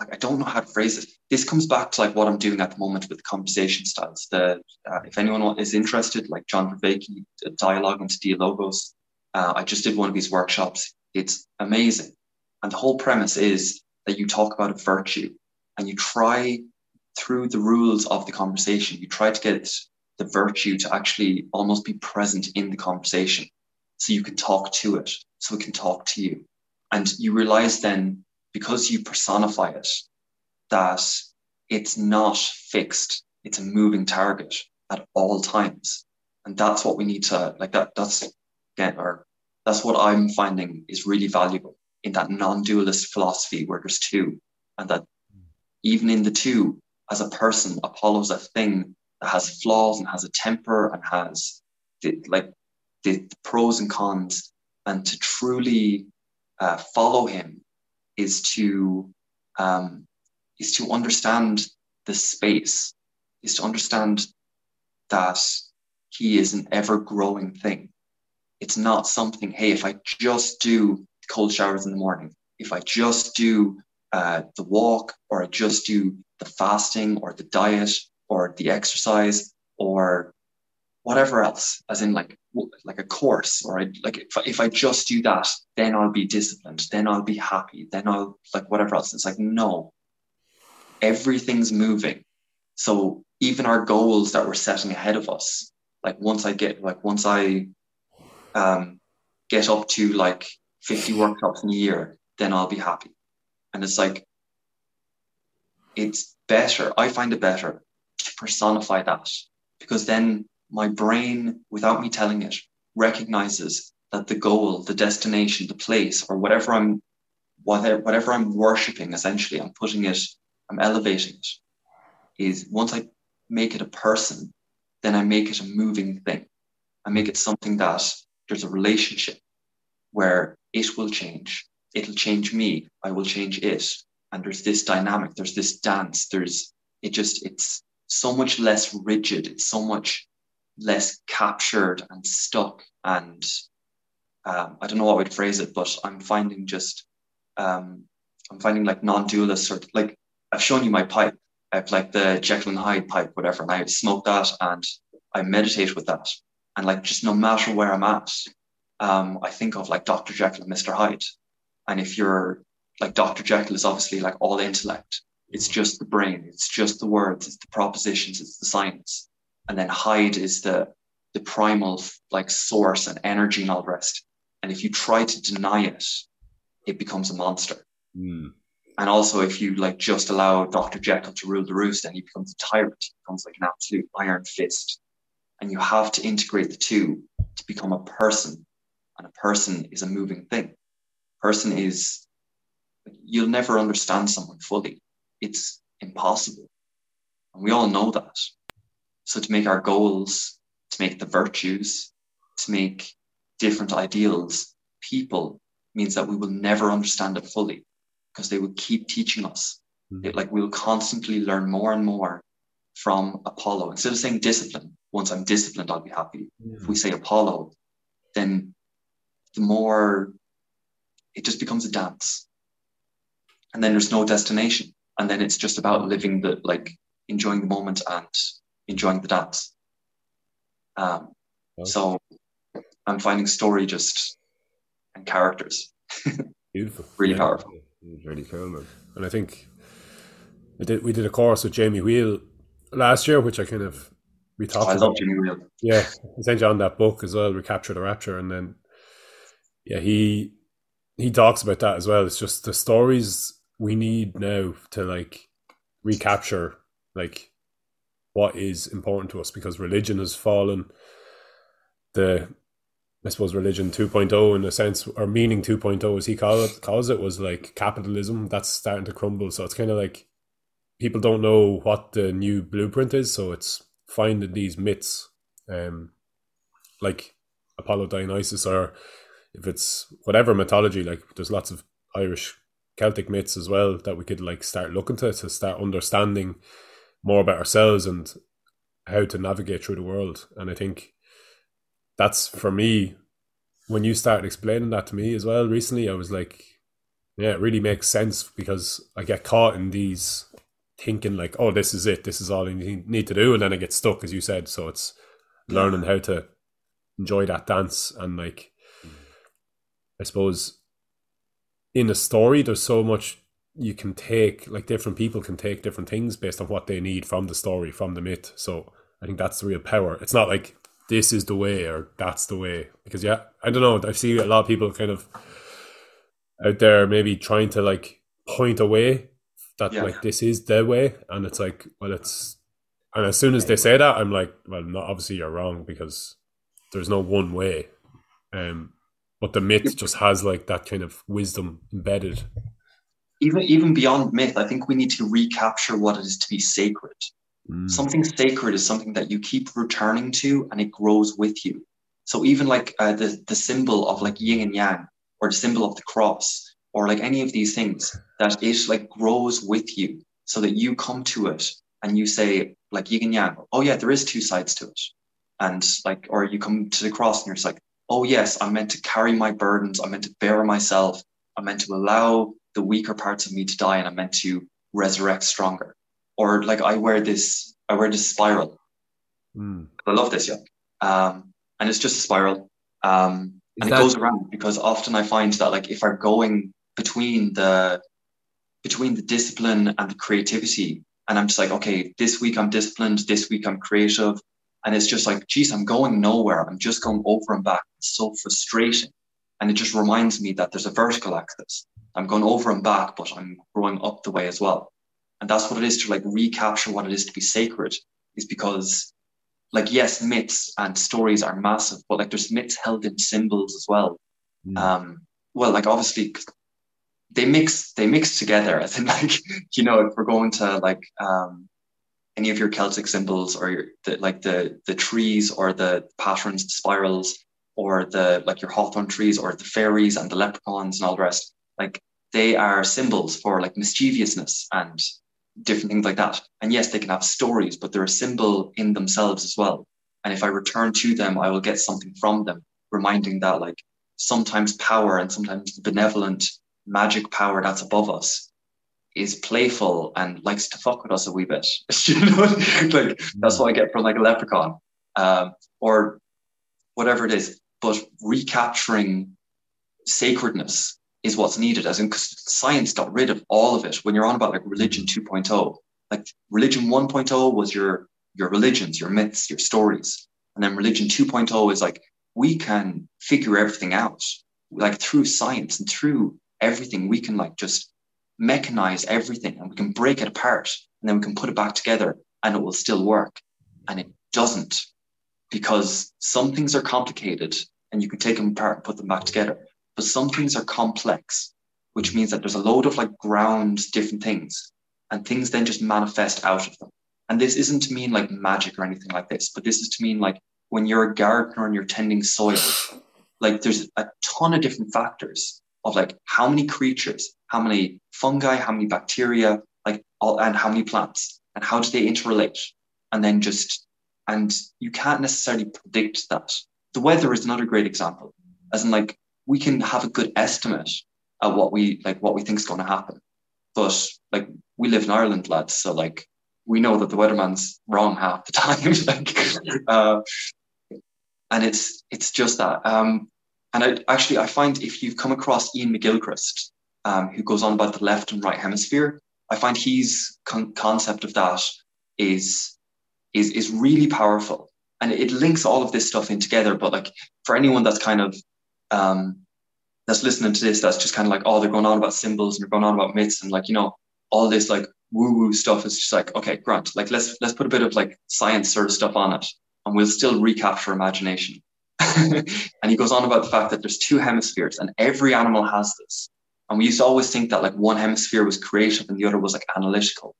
like I don't know how to phrase it. This comes back to like what I'm doing at the moment with conversation styles. The uh, if anyone is interested, like John Vervaeke, Dialogue into Dialogos, uh, I just did one of these workshops. It's amazing, and the whole premise is that you talk about a virtue and you try through the rules of the conversation. You try to get the virtue to actually almost be present in the conversation so you can talk to it, so it can talk to you. And you realize then, because you personify it, that it's not fixed, it's a moving target at all times. And that's what we need to like that that's again or that's what I'm finding is really valuable in that non-dualist philosophy where there's two and that even in the two as a person apollo's a thing that has flaws and has a temper and has the, like the, the pros and cons and to truly uh, follow him is to um, is to understand the space is to understand that he is an ever growing thing. It's not something hey if i just do cold showers in the morning if i just do uh, the walk or i just do the fasting or the diet or the exercise or whatever else, as in like like a course or I, like if if I just do that, then I'll be disciplined, then I'll be happy, then I'll like whatever else. It's like no, everything's moving. So even our goals that we're setting ahead of us, like once I get like once I um, get up to like 50 workshops in a year, then I'll be happy. And it's like it's better. I find it better to personify that because then my brain, without me telling it, recognizes that the goal, the destination, the place, or whatever I'm whatever, whatever I'm worshiping, essentially, I'm putting it, I'm elevating it, is once I make it a person, then I make it a moving thing. I make it something that there's a relationship where it will change. It'll change me. I will change it. And there's this dynamic, there's this dance, there's it just it's so much less rigid, it's so much less captured and stuck and um, I don't know what way to phrase it, but I'm finding just um, I'm finding like non-dualist or like I've shown you my pipe. I have like the Jekyll and Hyde pipe, whatever, and I smoke that and I meditate with that. And like just no matter where I'm at, um, I think of like Dr. Jekyll and Mr. Hyde. And if you're like Dr. Jekyll is obviously like all intellect. It's just the brain, it's just the words, it's the propositions, it's the science and then Hyde is the the primal like source and energy and all the rest. And if you try to deny it, it becomes a monster. Mm. And also, if you like just allow Dr. Jekyll to rule the roost, then he becomes a tyrant. He becomes like an absolute iron fist. And you have to integrate the two to become a person. And a person is a moving thing. Person is you'll never understand someone fully. It's impossible. And we all know that. So to make our goals, to make the virtues, to make different ideals people means that we will never understand it fully because they will keep teaching us. Mm-hmm. It, like we'll constantly learn more and more from Apollo. Instead of saying discipline, once I'm disciplined, I'll be happy. If we say Apollo, then the more it just becomes a dance. And then there's no destination. And then it's just about living the like enjoying the moment and enjoying the dance. Um, okay. So I'm finding story just and characters [laughs] beautiful, really yeah. powerful. Really cool, man. And I think I did. We did a course with Jamie Wheal last year, which I kind of we talked. Oh, I about. love Jamie Wheal. Yeah, I sent you on that book as well. Recapture the Rapture, and then yeah, he he talks about that as well. It's just the stories we need now to like recapture like what is important to us because religion has fallen. The I suppose religion 2.0 in a sense, or meaning 2.0 as he calls it, calls it, was like capitalism that's starting to crumble. So it's kind of like people don't know what the new blueprint is. So it's finding these myths, um, like Apollo Dionysus, or if it's whatever mythology, like there's lots of Irish Celtic myths as well that we could like start looking to to start understanding more about ourselves and how to navigate through the world. And I think that's for me, when you started explaining that to me as well recently, I was like, yeah, it really makes sense because I get caught in these thinking like, oh, this is it, this is all I need to do. And then I get stuck, as you said. So it's learning how to enjoy that dance and like, I suppose in a story, there's so much you can take like different people can take different things based on what they need from the story from the myth so I think that's the real power. It's not like this is the way or that's the way because yeah, I don't know. I see a lot of people kind of out there maybe trying to like point away that Yeah. like this is the way, and it's like well, it's and as soon as they say that, I'm like, well, no, obviously you're wrong because there's no one way. Um, but the myth just has like that kind of wisdom embedded. Even even beyond myth, I think we need to recapture what it is to be sacred. Mm. Something sacred is something that you keep returning to, and it grows with you. So even like uh, the the symbol of like yin and yang, or the symbol of the cross, or like any of these things, that it like grows with you, so that you come to it and you say like yin and yang. Oh yeah, there is two sides to it, and like, or you come to the cross and you're just like, oh yes, I'm meant to carry my burdens. I'm meant to bear myself. I'm meant to allow the weaker parts of me to die, and I'm meant to resurrect stronger. Or like I wear this, I wear this spiral. Mm. I love this, yeah. Um, and it's just a spiral. Um, and that- it goes around because often I find that like if I'm going between the between the discipline and the creativity, and I'm just like, okay, this week I'm disciplined, this week I'm creative, and it's just like, geez, I'm going nowhere. I'm just going over and back. It's so frustrating, and it just reminds me that there's a vertical axis. I'm going over and back, but I'm growing up the way as well. And that's what it is to like recapture what it is to be sacred, is because like yes, myths and stories are massive, but like there's myths held in symbols as well. Mm. Um, well, like obviously they mix they mix together. [laughs] As in, like you know, if we're going to like um, any of your Celtic symbols or your the, like the the trees or the patterns, the spirals, or the like your hawthorn trees or the fairies and the leprechauns and all the rest, like they are symbols for like mischievousness and different things like that. And yes, they can have stories, but they're a symbol in themselves as well. And if I return to them, I will get something from them, reminding that like sometimes power and sometimes the benevolent magic power that's above us is playful and likes to fuck with us a wee bit. [laughs] you know, like that's what I get from like a leprechaun, um, or whatever it is. But recapturing sacredness is what's needed, as in because science got rid of all of it. When you're on about like religion mm-hmm. 2.0, like religion 1.0 was your your religions, your myths, your stories, and then religion 2.0 is like we can figure everything out, like through science and through everything. We can like just mechanize everything and we can break it apart and then we can put it back together and it will still work. And it doesn't because some things are complicated and you can take them apart and put them back together. But some things are complex, which mm. means that there's a load of like ground different things and things then just manifest out of them. And this isn't to mean like magic or anything like this, but this is to mean like when you're a gardener and you're tending soil, [sighs] like there's a ton of different factors of like how many creatures, how many fungi, how many bacteria, like all, and how many plants, and how do they interrelate? And then just, and you can't necessarily predict that. The weather is another great example, as in like we can have a good estimate at what we like what we think is going to happen, but like we live in Ireland, lads, so like we know that the weatherman's wrong half the [laughs] time. like, uh, and it's it's just that. Um, and I actually I find if you've come across Ian McGilchrist, um, who goes on about the left and right hemisphere, I find his con- concept of that is is is really powerful, and it links all of this stuff in together. But like for anyone that's kind of um, that's listening to this, that's just kind of like, oh, they're going on about symbols and they're going on about myths and like you know all this like woo woo stuff is just like okay, grant, like let's let's put a bit of like science sort of stuff on it, and we'll still recapture imagination. [laughs] and he goes on about the fact that there's two hemispheres and every animal has this. And we used to always think that like one hemisphere was creative and the other was like analytical.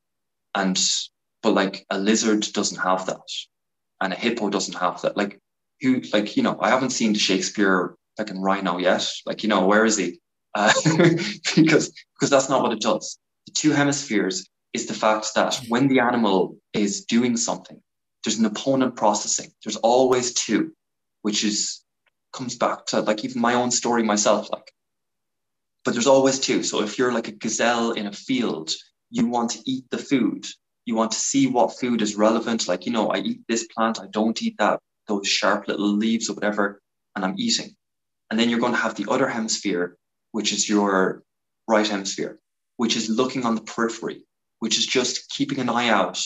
And but like a lizard doesn't have that. And a hippo doesn't have that. Like who like, you know, I haven't seen the Shakespeare like in Rhino yet. Like, you know, where is he? Uh, [laughs] because because that's not what it does. The two hemispheres is the fact that when the animal is doing something, there's an opponent processing. There's always two which is comes back to like even my own story myself like but there's always two so if you're like a gazelle in a field you want to eat the food you want to see what food is relevant like you know i eat this plant i don't eat that those sharp little leaves or whatever and i'm eating and then you're going to have the other hemisphere which is your right hemisphere which is looking on the periphery which is just keeping an eye out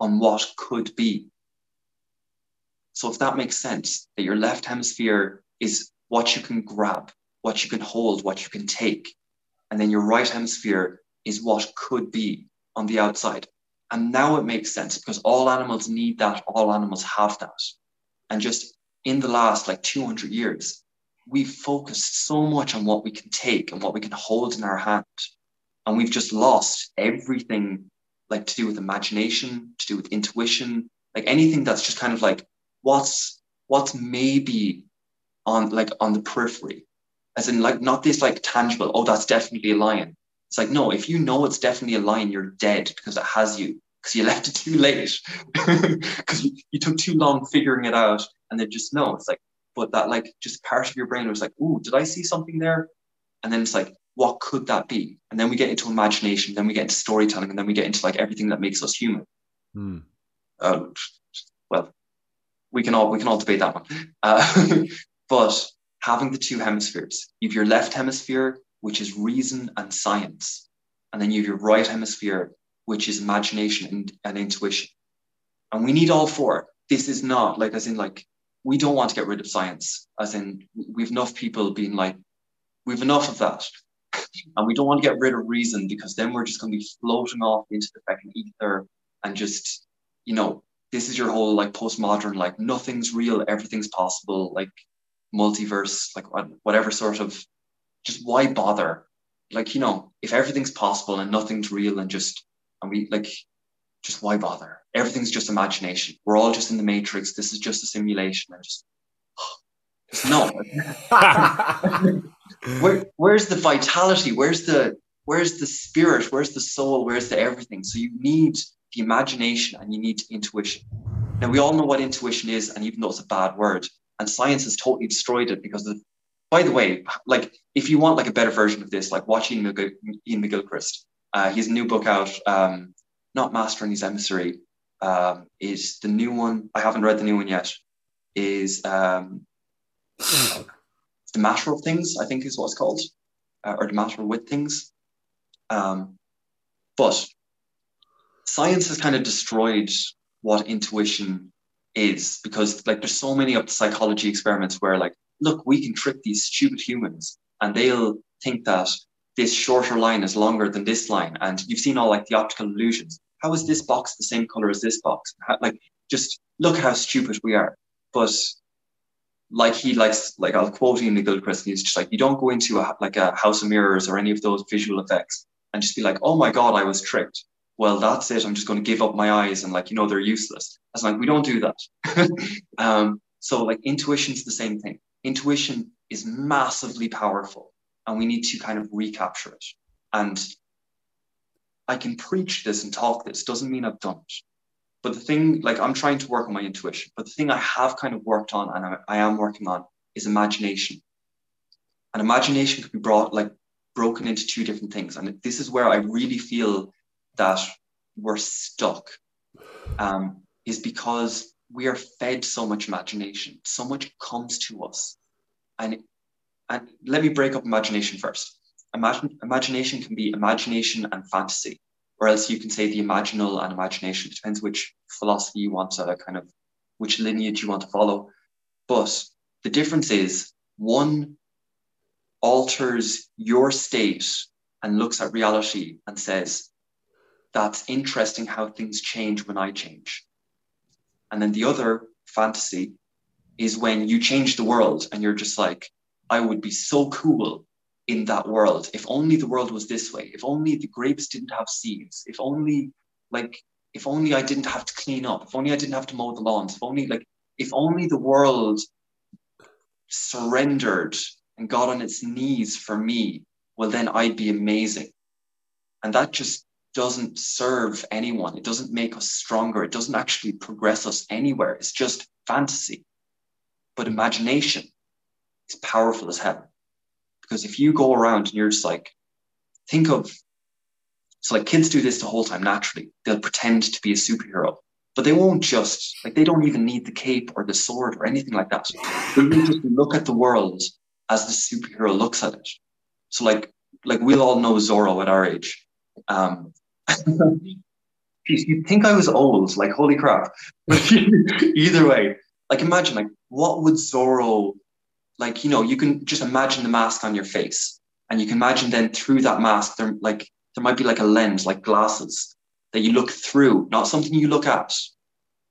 on what could be So if that makes sense, that your left hemisphere is what you can grab, what you can hold, what you can take. And then your right hemisphere is what could be on the outside. And now it makes sense because all animals need that, all animals have that. And just in the last like 200 years, we've focused so much on what we can take and what we can hold in our hand. And we've just lost everything like to do with imagination, to do with intuition, like anything that's just kind of like what's what's maybe on like on the periphery. As in like not this like tangible, oh, that's definitely a lion. It's like, no, if you know it's definitely a lion, you're dead because it has you, because you left it too late, [laughs] because you, you took too long figuring it out. And then just no, it's like, but that like just part of your brain was like, oh, did I see something there? And then it's like, what could that be? And then we get into imagination, then we get into storytelling, and then we get into like everything that makes us human. Hmm. Uh, well, we can all we can all debate that one. [laughs] Uh, [laughs] but having the two hemispheres, you have your left hemisphere which is reason and science. And then you have your right hemisphere, which is imagination and, and intuition. And we need all four. This is not like, as in, like, we don't want to get rid of science, as in, we've enough people being like, we've enough of that. [laughs] and we don't want to get rid of reason because then we're just going to be floating off into the fucking ether and just, you know, this is your whole like postmodern, like nothing's real, everything's possible, like multiverse, like whatever sort of just why bother? Like, you know, if everything's possible and nothing's real and just, and we like, just why bother? Everything's just imagination. We're all just in the matrix. This is just a simulation. And just, just [gasps] no. [laughs] Where, where's the vitality? Where's the, where's the spirit? Where's the soul? Where's the everything? So you need the imagination and you need intuition. Now we all know what intuition is, and even though it's a bad word, and science has totally destroyed it because of by the way, like if you want like a better version of this, like watch Ian, McG- Ian McGilchrist. Uh, he has a new book out, um, not Mastering His Emissary. Um, is the new one? I haven't read the new one yet. Is um, the matter of things? I think is what it's called, uh, or the matter with things. Um, but science has kind of destroyed what intuition is because like there's so many of the psychology experiments where like look, we can trick these stupid humans and they'll think that this shorter line is longer than this line. And you've seen all like the optical illusions. How is this box the same color as this box? How, like, just look how stupid we are. But like he likes, like I'll quote him Ian McGilchrist, he's just like, you don't go into a, like a house of mirrors or any of those visual effects and just be like, oh my God, I was tricked. Well, that's it. I'm just going to give up my eyes and like, you know, they're useless. I was like, we don't do that. [laughs] um, so like intuition's the same thing intuition is massively powerful and we need to kind of recapture it. And I can preach this and talk this, doesn't mean I've done it. But the thing, like I'm trying to work on my intuition, but the thing I have kind of worked on and I, am working on is imagination. And imagination can be brought like broken into two different things. And this is where I really feel that we're stuck. Um, is because we are fed so much imagination, so much comes to us. And, and let me break up imagination first. Imagine, imagination can be imagination and fantasy, or else you can say the imaginal and imagination. It depends which philosophy you want to kind of, which lineage you want to follow. But the difference is one alters your state and looks at reality and says, that's interesting how things change when I change. And then the other fantasy is when you change the world and you're just like, I would be so cool in that world. If only the world was this way. If only the grapes didn't have seeds. If only, like, if only I didn't have to clean up. If only I didn't have to mow the lawns. If only, like, if only the world surrendered and got on its knees for me, well, then I'd be amazing. And that just doesn't serve anyone. It doesn't make us stronger. It doesn't actually progress us anywhere. It's just fantasy. But imagination is powerful as hell. Because if you go around and you're just like, think of, so like kids do this the whole time naturally. They'll pretend to be a superhero, but they won't just, like, they don't even need the cape or the sword or anything like that. They just look at the world as the superhero looks at it. So like, like we'll all know Zorro at our age. Um, [laughs] you'd think I was old, like holy crap. [laughs] Either way, like imagine like what would Zorro like you know you can just imagine the mask on your face. And you can imagine then through that mask there like there might be like a lens like glasses that you look through not something you look at.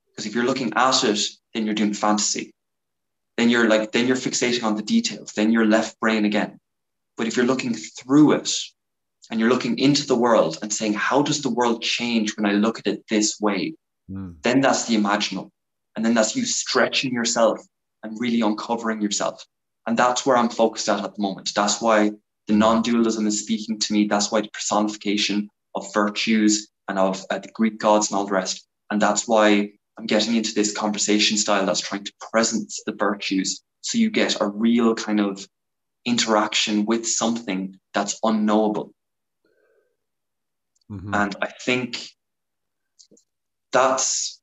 Because if you're looking at it then you're doing fantasy. Then you're like then you're fixating on the details. Then you're left brain again. But if you're looking through it and you're looking into the world and saying how does the world change when i look at it this way? Mm. then that's the imaginal. And then that's you stretching yourself and really uncovering yourself and that's where i'm focused at at the moment that's why the non-dualism is speaking to me that's why the personification of virtues and of uh, the greek gods and all the rest and that's why i'm getting into this conversation style that's trying to present the virtues so you get a real kind of interaction with something that's unknowable Mhm. and I think that's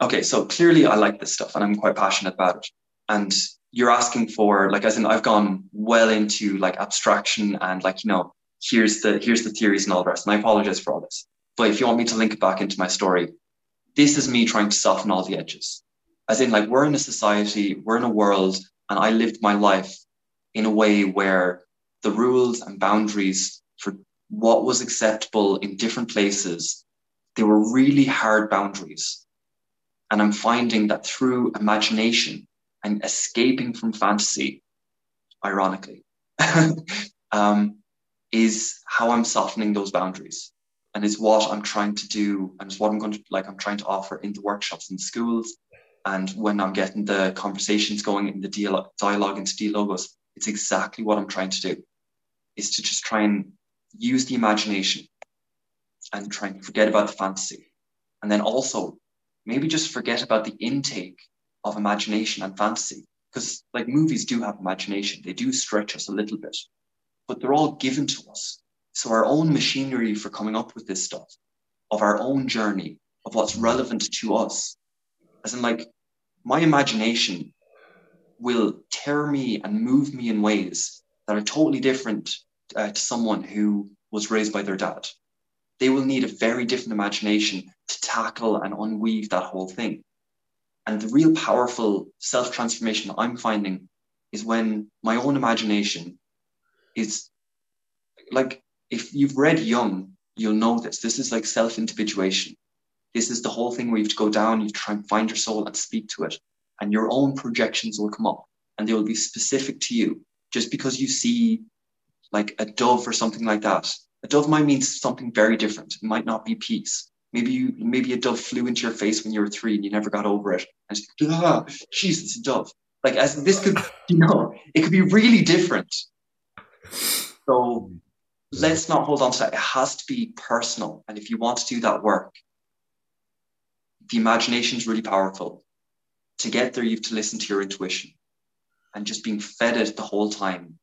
okay. So clearly, I like this stuff and I'm quite passionate about it. And you're asking for, like, as in, I've gone well into like abstraction and like, you know, here's the here's the theories and all the rest. And I apologize for all this. But if you want me to link it back into my story, this is me trying to soften all the edges. As in, like, we're in a society, we're in a world, and I lived my life in a way where the rules and boundaries for what was acceptable in different places, they were really hard boundaries. And I'm finding that through imagination and escaping from fantasy, ironically, [laughs] um, is how I'm softening those boundaries. And is what I'm trying to do, and it's what I'm going to like. I'm trying to offer in the workshops in schools, and when I'm getting the conversations going in the dialogue, dialogue into dialogos, it's exactly what I'm trying to do. Is to just try and use the imagination and try and forget about the fantasy. And then also maybe just forget about the intake of imagination and fantasy. Because like movies do have imagination, they do stretch us a little bit, but they're all given to us. So our own machinery for coming up with this stuff, of our own journey, of what's relevant to us, as in like my imagination will tear me and move me in ways that are totally different uh, to someone who was raised by their dad. They will need a very different imagination to tackle and unweave that whole thing. And the real powerful self transformation I'm finding is when my own imagination is like, if you've read Jung, you'll know this. This is like self individuation. This is the whole thing where you have to go down, you try and find your soul and speak to it, and your own projections will come up and they will be specific to you. Just because you see like a dove or something like that, a dove might mean something very different. It might not be peace. Maybe you, maybe a dove flew into your face when you were three and you never got over it. And ah, it's a dove. Like as this could, [laughs] you know, it could be really different. So let's not hold on to that. It has to be personal. And if you want to do that work, the imagination is really powerful. To get there, you have to listen to your intuition. And just being fed it the whole time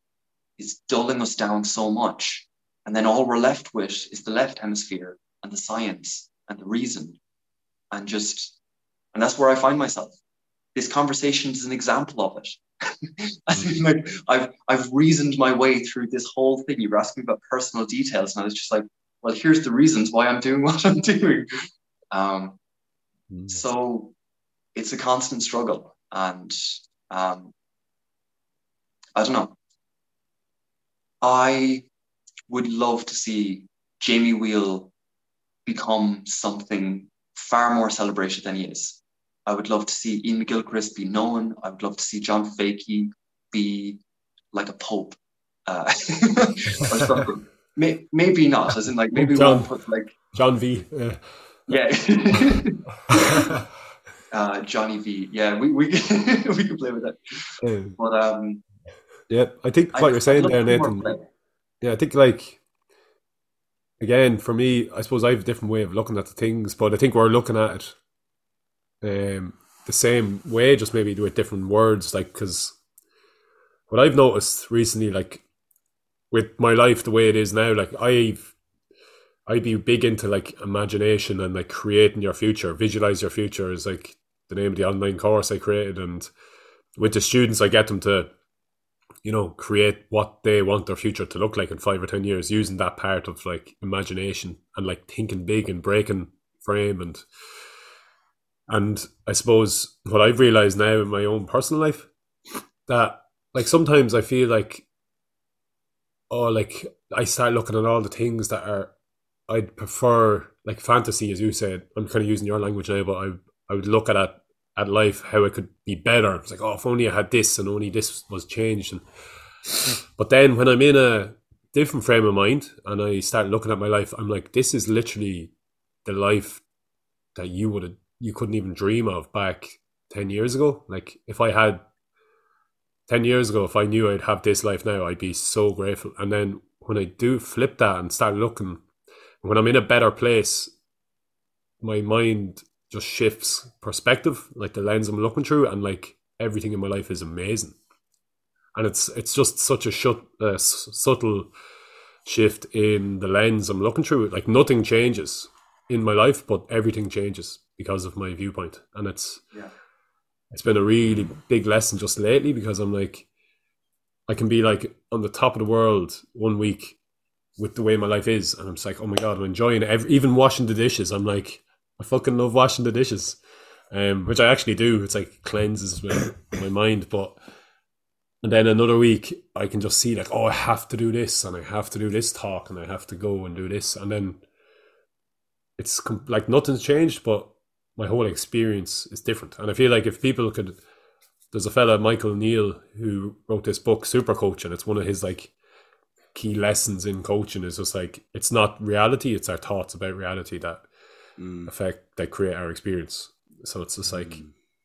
is dulling us down so much. And then all we're left with is the left hemisphere and the science and the reason. And just, and that's where I find myself. This conversation is an example of it. Mean, [laughs] like I've I've reasoned my way through this whole thing. You were asking me about personal details, and I was just like, well, here's the reasons why I'm doing [laughs] what I'm doing. Um, Mm. so it's a constant struggle, and um, I don't know. I would love to see Jamie Wheal become something far more celebrated than he is. I would love to see Ian McGilchrist be known. I would love to see John Vervaeke be like a pope. Uh, [laughs] or something. May, maybe not, as in like maybe John. we'll put like John V. Uh, yeah. [laughs] uh, Johnny V. Yeah, we we [laughs] we can play with that. um, But um, yeah, I think what I- you're saying there, Nathan. Yeah, I think like again for me, I suppose I have a different way of looking at the things, but I think we're looking at it um, the same way, just maybe with different words. Like because what I've noticed recently, like with my life the way it is now, like I've I'd be big into like imagination and like creating your future, visualize your future is like the name of the online course I created, and with the students, I get them to you know, create what they want their future to look like in five or ten years, using that part of like imagination and like thinking big and breaking frame and And I suppose what I've realized now in my own personal life that like sometimes I feel like oh like I start looking at all the things that are I'd prefer like fantasy as you said. I'm kind of using your language now, but I I would look at it at life how it could be better. It's like, oh, if only I had this and only this was changed. And but then when I'm in a different frame of mind and I start looking at my life, I'm like, this is literally the life that you would have you couldn't even dream of back ten years ago. Like if I had ten years ago, if I knew I'd have this life now, I'd be so grateful. And then when I do flip that and start looking, when I'm in a better place, my mind just shifts perspective, like the lens I'm looking through, and like everything in my life is amazing. And it's it's just such a shut, uh, subtle shift in the lens I'm looking through. Like nothing changes in my life, but everything changes because of my viewpoint, and it's Yeah. it's been a really big lesson just lately because I'm like, I can be like on the top of the world one week with the way my life is, and I'm just like, oh my god, I'm enjoying it. Every, even washing the dishes, I'm like, I fucking love washing the dishes, um, which I actually do. It's like cleanses my, my mind, but and then another week I can just see like, oh, I have to do this, and I have to do this talk, and I have to go and do this, and then it's com- like nothing's changed, but my whole experience is different. And I feel like if people could, there's a fella Michael Neill who wrote this book, Super Coach, and it's one of his like key lessons in coaching is just like it's not reality, it's our thoughts about reality that Mm. affect that create our experience. So it's just like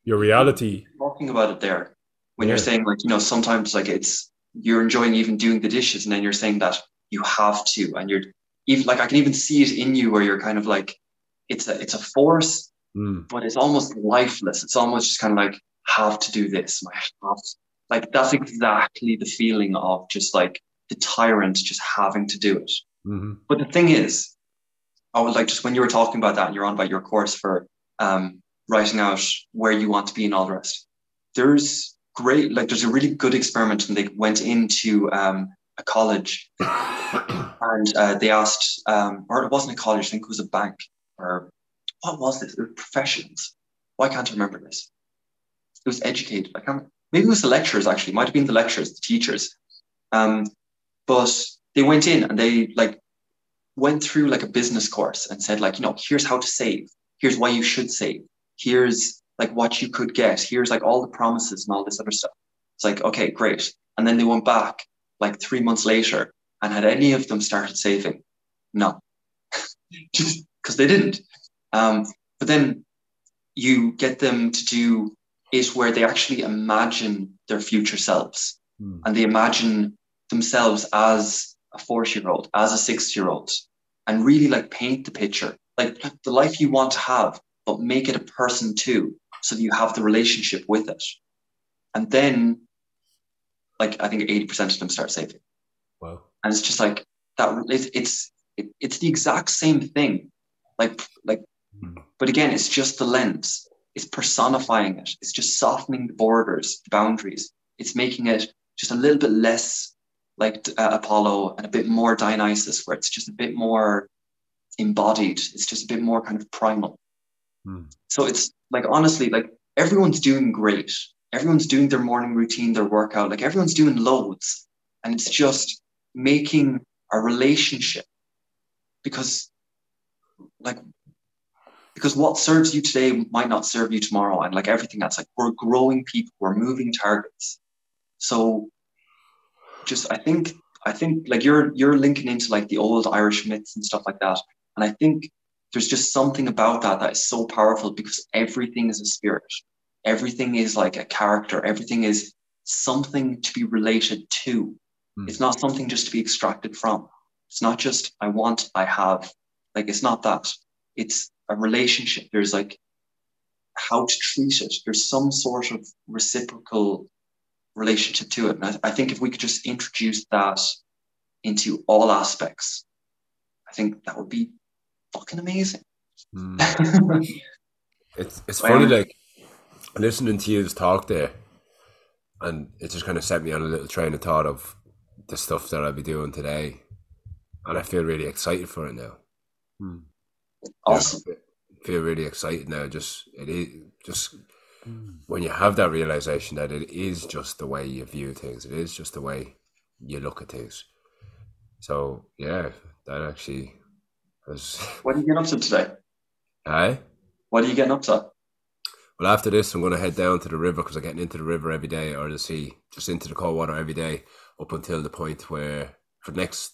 your reality. talking about it there when you're saying like you know sometimes like it's you're enjoying even doing the dishes and then you're saying that you have to and you're even like I can even see it in you where you're kind of like it's a it's a force Mm, but it's almost lifeless it's almost just kind of like have to do this I have to. like that's exactly the feeling of just like the tyrant just having to do it hmm but the thing is, I would like just when you were talking about that and you're on about your course for um, writing out where you want to be and all the rest, there's great, like there's a really good experiment and they went into um, a college [coughs] and uh, they asked, um, or it wasn't a college, I think it was a bank or what was this? It was professions. Why can't I remember this? It was educated. I can't, maybe it was the lecturers actually, it might have been the lecturers, the teachers. Um, but they went in and they like went through like a business course and said like you know here's how to save. Here's why you should save. Here's like what you could get. Here's like all the promises and all this other stuff. It's like okay great. And then they went back like three months later and had any of them started saving? No. [laughs] Just because they didn't. Um, but then you get them to do is where they actually imagine their future selves. Mm. and they imagine themselves as a 40 year old, as a six year old and really like paint the picture, like the life you want to have, but make it a person too, so that you have the relationship with it. And then, like, I think 80% of them start saving. Wow. And it's just like that, it's, it's, it, it's the exact same thing. Like, like, Mm. but again, it's just the lens. It's personifying it. It's just softening the borders, the boundaries. It's making it just a little bit less like uh, Apollo and a bit more Dionysus, where it's just a bit more embodied. It's just a bit more kind of primal. Hmm. So it's like honestly, like everyone's doing great. Everyone's doing their morning routine, their workout. Like everyone's doing loads, and it's just making a relationship because, like, because what serves you today might not serve you tomorrow, and like everything else, like we're growing people, we're moving targets. So just I think I think like you're you're linking into like the old Irish myths and stuff like that. And I think there's just something about that that is so powerful because everything is a spirit. Everything is like a character. Everything is something to be related to. Hmm. It's not something just to be extracted from. It's not just I want, I have. Like it's not that. It's a relationship. There's like how to treat it. There's some sort of reciprocal relationship to it. And I, I think if we could just introduce that into all aspects, I think that would be fucking amazing. Mm. [laughs] It's it's Well- funny, like listening to you talk there, and it just kind of set me on a little train of thought of the stuff that I'll be doing today, and I feel really excited for it now. Mm. awesome. Yeah, feel really excited now. Just it is just Mm. when you have that realization that it is just the way you view things. It is just the way you look at things. So yeah, that actually was. [laughs] What are you getting up to today? Aye. What are you getting up to? Well, after this, I'm going to head down to the river because I'm getting into the river every day or the sea, just into the cold water every day up until the point where for next,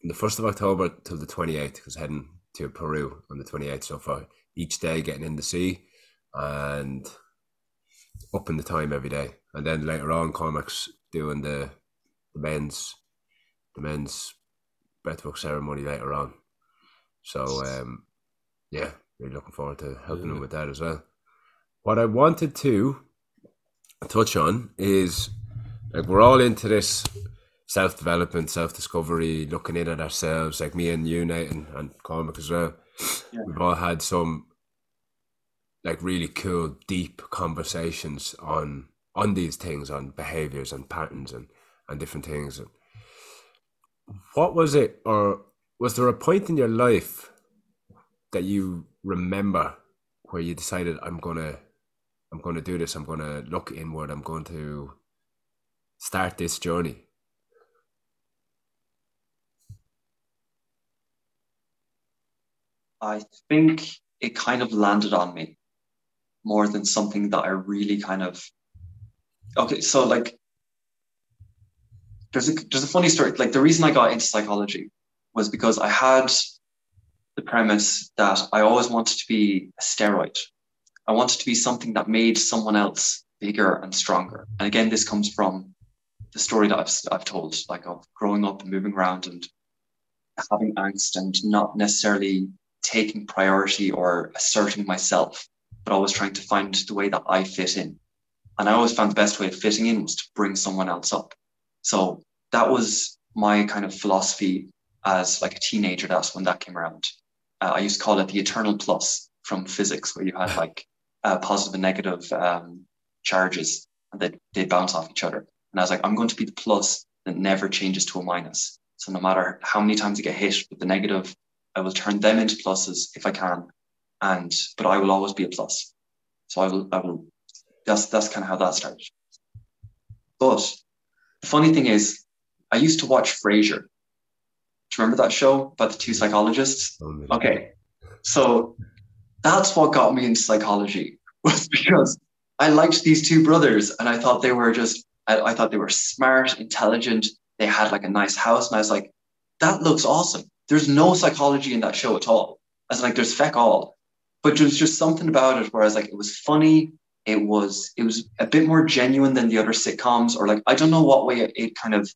from the 1st of October till the 28th, because heading to Peru on the 28th. So for each day getting in the sea and up in the time every day. And then later on, Cormac's doing the, the men's the men's breathwork ceremony later on. So um, yeah, really looking forward to helping him with that as well. What I wanted to touch on is like we're all into this self development, self discovery, looking in at ourselves, like me and you, Nathan, and Cormac as well. Yeah. We've all had some like really cool, deep conversations on on these things, on behaviors and patterns and, and different things. What was it, or was there a point in your life that you remember where you decided I'm gonna I'm gonna do this, I'm gonna look inward, I'm going to start this journey? I think it kind of landed on me more than something that I really kind of. Okay, so like, there's a there's a funny story. Like the reason I got into psychology was because I had the premise that I always wanted to be a steroid. I wanted to be something that made someone else bigger and stronger. And again, this comes from the story that I've I've told, like of growing up and moving around and having angst and not necessarily taking priority or asserting myself, but always trying to find the way that I fit in. And I always found the best way of fitting in was to bring someone else up. So that was my kind of philosophy as like a teenager. That's when that came around. Uh, I used to call it the eternal plus from physics, where you had [laughs] like uh, positive and negative um, charges and they they bounce off each other. And I was like, I'm going to be the plus that never changes to a minus. So no matter how many times I get hit with the negative, I will turn them into pluses if I can, and but I will always be a plus. So I will, I will. That's that's kind of how that started. But the funny thing is, I used to watch Frasier. Do you remember that show about the two psychologists? Oh, okay, so that's what got me into psychology [laughs] was because I liked these two brothers and I thought they were just I, I thought they were smart, intelligent. They had like a nice house, and I was like, that looks awesome. There's no psychology in that show at all. I was like, there's feck all. But there's just something about it where I was like, it was funny. It was it was a bit more genuine than the other sitcoms, or like I don't know what way it, it kind of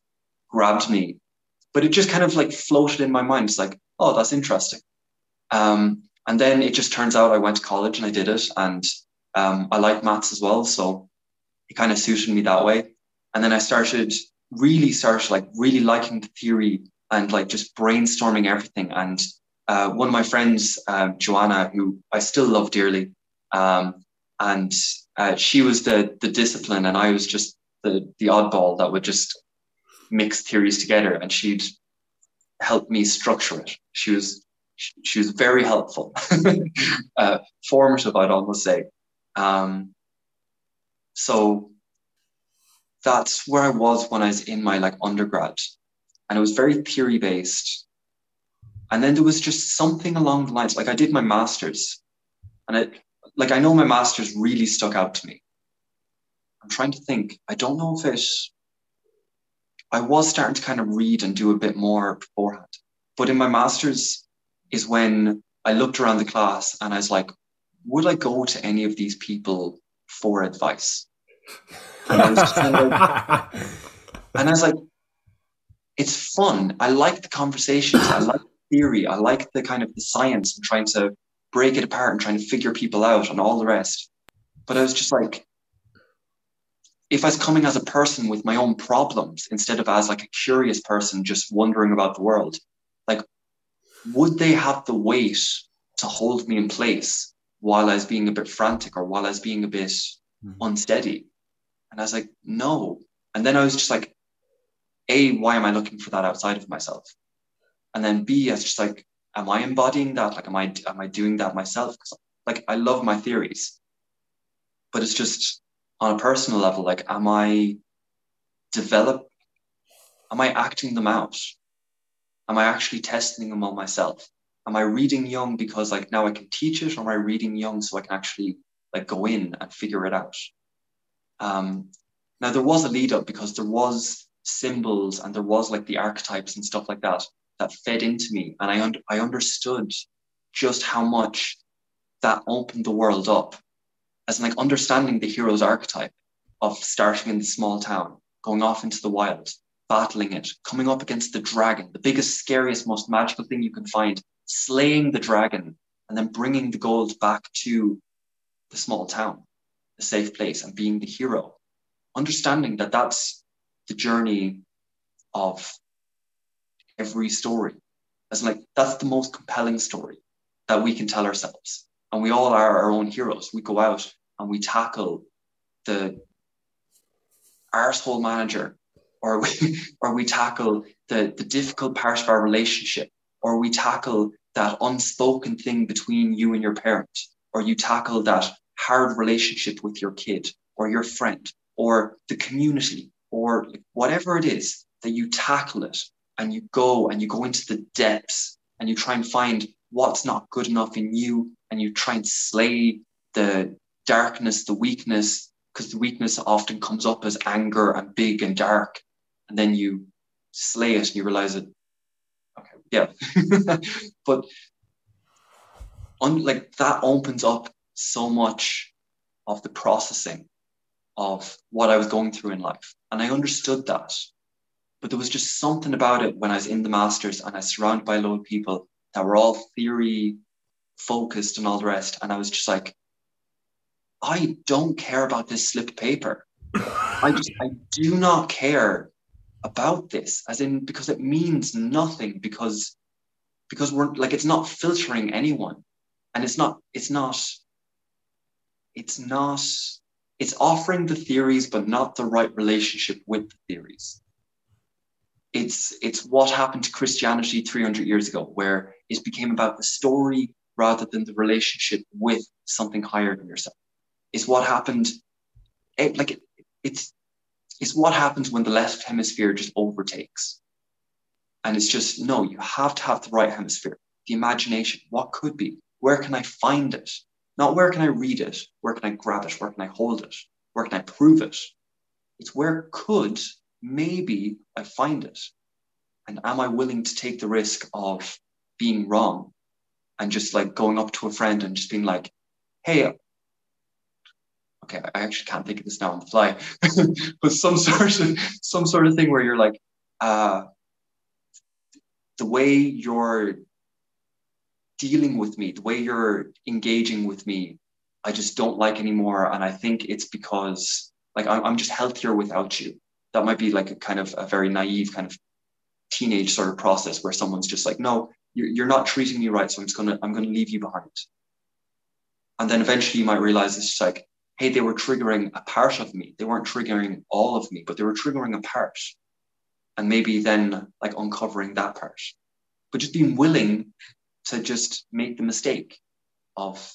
grabbed me, but it just kind of like floated in my mind. It's like, oh, that's interesting. Um, and then it just turns out I went to college and I did it, and um, I like maths as well, so it kind of suited me that way. And then I started really started like really liking the theory and like just brainstorming everything. And uh, one of my friends, um, Joanna, who I still love dearly, um, and uh, she was the the discipline, and I was just the the oddball that would just mix theories together, and she'd help me structure it. She was she, was very helpful, [laughs] uh, formative, I'd almost say. Um, so that's where I was when I was in my like undergrad, and it was very theory based. And then there was just something along the lines, like I did my master's, and it, like I know my master's really stuck out to me. I'm trying to think. I don't know if it. I was starting to kind of read and do a bit more beforehand, but in my master's is when I looked around the class and I was like, would I go to any of these people for advice? And I was kind of, [laughs] and I was like, it's fun. I like the conversations. I like theory. I like the kind of the science and trying to break it apart and trying to figure people out and all the rest. But I was just like, if I was coming as a person with my own problems instead of as like a curious person just wondering about the world, like, would they have the weight to hold me in place while I was being a bit frantic or while I was being a bit mm-hmm. unsteady? And I was like, no. And then I was just like, A, why am I looking for that outside of myself? And then b was just like, am I embodying that? Like, am I am I doing that myself? Because like I love my theories, but it's just on a personal level. Like, am I develop? Am I acting them out? Am I actually testing them on myself? Am I reading Jung because like now I can teach it, or am I reading Jung so I can actually like go in and figure it out? Um, now there was a lead up because there was symbols and there was like the archetypes and stuff like that that fed into me, and I un- I understood just how much that opened the world up as like understanding the hero's archetype of starting in the small town, going off into the wild, battling it, coming up against the dragon, the biggest, scariest, most magical thing you can find, slaying the dragon, and then bringing the gold back to the small town, the safe place, and being the hero. Understanding that that's the journey of every story. As like that's the most compelling story that we can tell ourselves. And we all are our own heroes. We go out and we tackle the arsehole manager, or we [laughs] or we tackle the, the difficult part of our relationship, or we tackle that unspoken thing between you and your parent, or you tackle that hard relationship with your kid or your friend or the community or whatever it is that you tackle it and you go and you go into the depths and you try and find what's not good enough in you and you try and slay the darkness, the weakness, because the weakness often comes up as anger and big and dark. And then you slay it and you realize it. Okay, yeah. [laughs] but on, like that opens up so much of the processing of what I was going through in life. And I understood that. But there was just something about it when I was in the masters and I was surrounded by a lot of people that were all theory focused and all the rest. And I was just like, I don't care about this slip of paper. I just I do not care about this, as in because it means nothing, because because we're like it's not filtering anyone. And it's not, it's not, it's not, it's offering the theories, but not the right relationship with the theories it's it's what happened to Christianity 300 years ago, where it became about the story rather than the relationship with something higher than yourself. It's what happened, it, like it, it's it's what happens when the left hemisphere just overtakes, and it's just no, you have to have the right hemisphere, the imagination. What could be? Where can I find it? Not where can I read it? Where can I grab it? Where can I hold it? Where can I prove it? It's where could maybe I find it. And am I willing to take the risk of being wrong and just like going up to a friend and just being like, hey, okay, I actually can't think of this now on the fly, [laughs] but some sort of some sort of thing where you're like, uh, the way you're dealing with me, the way you're engaging with me, I just don't like anymore. And I think it's because like I'm, I'm just healthier without you that might be like a kind of a very naive kind of teenage sort of process where someone's just like, no, you're, you're not treating me right. So I'm just going to, I'm going to leave you behind. And then eventually you might realize it's just like, hey, they were triggering a part of me. They weren't triggering all of me, but they were triggering a part. And maybe then like uncovering that part. But just being willing to just make the mistake of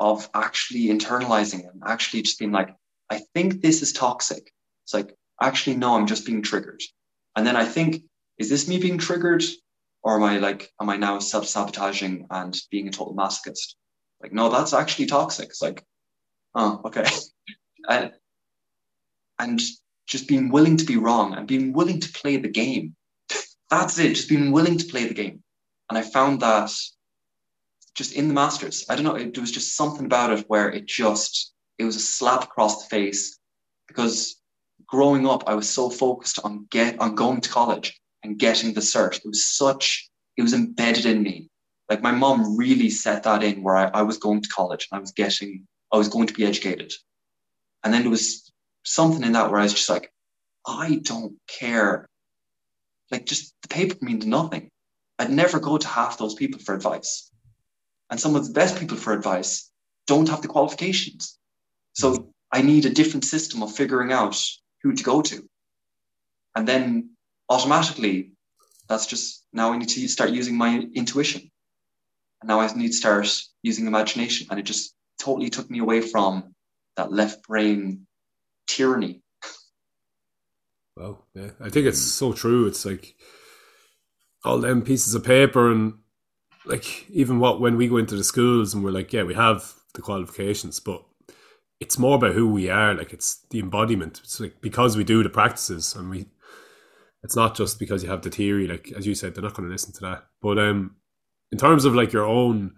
of actually internalizing and actually just being like, I think this is toxic. It's like, actually, no, I'm just being triggered. And then I think, is this me being triggered? Or am I like, am I now self sabotaging and being a total masochist? Like, no, that's actually toxic. It's like, oh, okay. [laughs] and, and just being willing to be wrong and being willing to play the game. [laughs] that's it, just being willing to play the game. And I found that just in the Masters, I don't know, it, there was just something about it where it just, it was a slap across the face because growing up, I was so focused on get on going to college and getting the cert. It was such it was embedded in me. Like my mom really set that in where I, I was going to college and I was getting I was going to be educated. And then there was something in that where I was just like, I don't care. Like just the paper means nothing. I'd never go to half those people for advice. And some of the best people for advice don't have the qualifications. So I need a different system of figuring out who to go to. And then automatically, that's just now I need to start using my intuition. And now I need to start using imagination. And it just totally took me away from that left brain tyranny. Well, yeah, I think it's so true. It's like all them pieces of paper and like even what when we go into the schools and we're like, yeah, we have the qualifications, but it's more about who we are. Like it's the embodiment. It's like because we do the practices and we, it's not just because you have the theory. Like as you said, they're not going to listen to that. But um, in terms of like your own,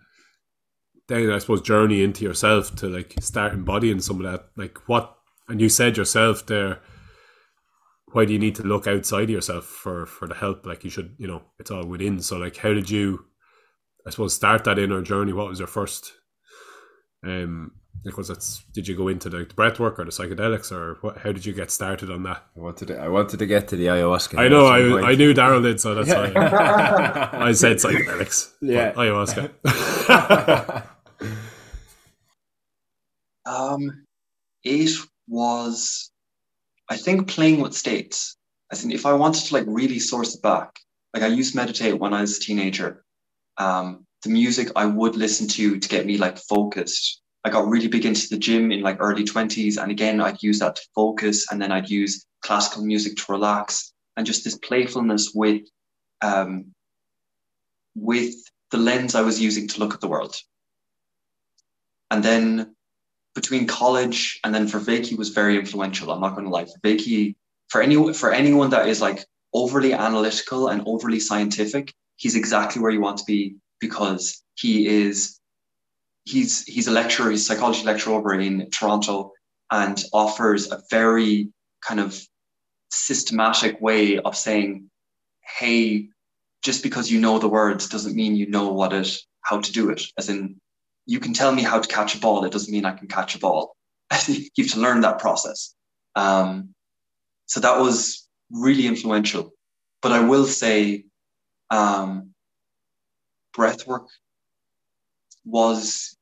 then I suppose journey into yourself to like start embodying some of that. Like what, and you said yourself there. Why do you need to look outside yourself for for the help? Like you should, you know, it's all within. So like, how did you, I suppose, start that inner journey? What was your first um because that's did you go into the, the breath work or the psychedelics or what, how did you get started on that I wanted to, I wanted to get to the ayahuasca. i know I. I knew daryl did so that's why [laughs] i said psychedelics Yeah. ayahuasca [laughs] Um, it was, I think, playing with states. I think if I wanted to like really source it back, like I used to meditate when I was a teenager. Um, the music I would listen to to get me like focused. I got really big into the gym in like early 20s. And again, I'd use that to focus. And then I'd use classical music to relax and just this playfulness with, um, with the lens I was using to look at the world. And then between college and then Vervaeke was very influential. I'm not going to lie. Vervaeke, for any for anyone that is like overly analytical and overly scientific, he's exactly where you want to be because he is he's he's a lecturer, he's a psychology lecturer over in Toronto and offers a very kind of systematic way of saying, hey, just because you know the words doesn't mean you know what it how to do it. As in you can tell me how to catch a ball. It doesn't mean I can catch a ball. [laughs] you have to learn that process. Um, so that was really influential. But I will say, um, breath work was,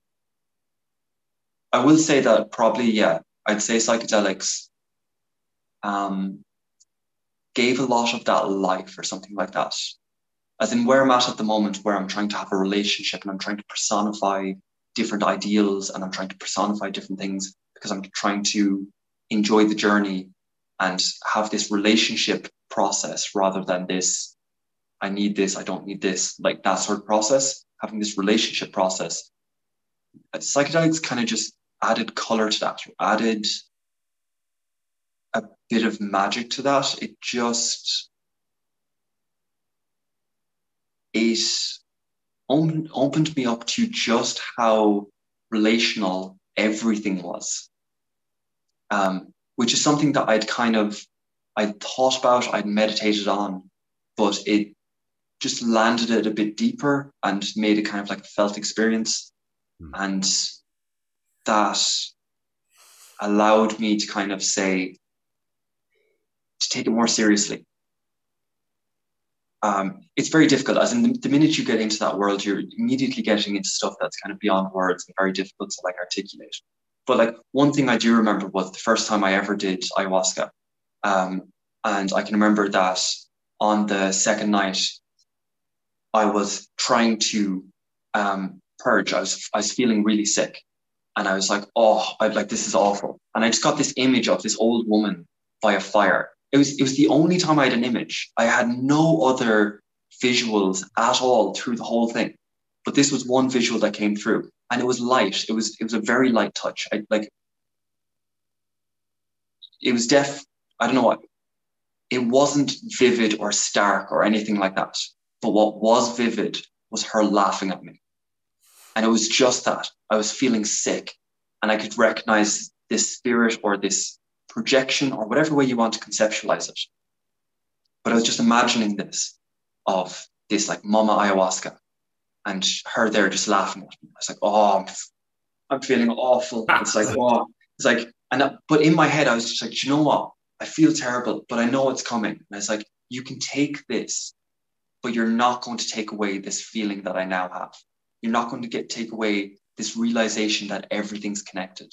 I will say that probably, yeah, I'd say psychedelics um, gave a lot of that life or something like that. As in where I'm at at the moment, where I'm trying to have a relationship and I'm trying to personify different ideals and I'm trying to personify different things because I'm trying to enjoy the journey and have this relationship process rather than this I need this, I don't need this, like that sort of process, having this relationship process. Psychedelics kind of just added color to that, added a bit of magic to that. It just it opened, opened me up to just how relational everything was, um, which is something that I'd kind of I'd thought about, I'd meditated on, but it just landed it a bit deeper and made it kind of like a felt experience, Mm. and that allowed me to kind of say to take it more seriously um, it's very difficult. As in, the, the, minute you get into that world, you're immediately getting into stuff that's kind of beyond words and very difficult to like articulate. But like one thing I do remember was the first time I ever did ayahuasca, um, and I can remember that on the second night, I was trying to um, purge. I was I was feeling really sick, and I was like, oh, I like this is awful. And I just got this image of this old woman by a fire it was it was the only time I had an image. I had no other visuals at all through the whole thing. But this was one visual that came through. And it was light. It was it was a very light touch. I like it was deaf. I don't know what it wasn't vivid or stark or anything like that. But what was vivid was her laughing at me. And it was just that. I was feeling sick and I could recognize this spirit or this projection or whatever way you want to conceptualize it. But I was just imagining this of this like mama ayahuasca and her there just laughing at me. I was like, oh, I'm, I'm feeling awful. [laughs] It's like, oh, it's like, and but in my head, I was just like, you know what? I feel terrible, but I know it's coming. And it's like, you can take this, but you're not going to take away this feeling that I now have. You're not going to get take away this realization that everything's connected,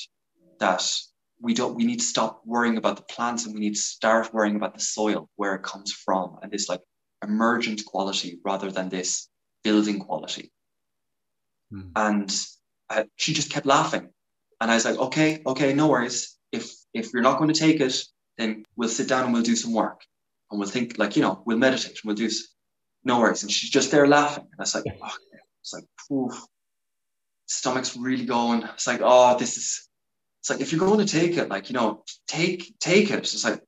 that we don't we need to stop worrying about the plants and we need to start worrying about the soil where it comes from and this like emergent quality rather than this building quality Hmm. and uh, she just kept laughing. And I was like, okay, okay, no worries. If if you're not going to take it, then we'll sit down and we'll do some work, and we'll think like you know we'll meditate and we'll do s- no worries. And she's just there laughing, and I was like, oh, [laughs] it's like, oof, stomach's really going. It's like, oh, this is. It's like if you're going to take it, like you know, take take it. It's like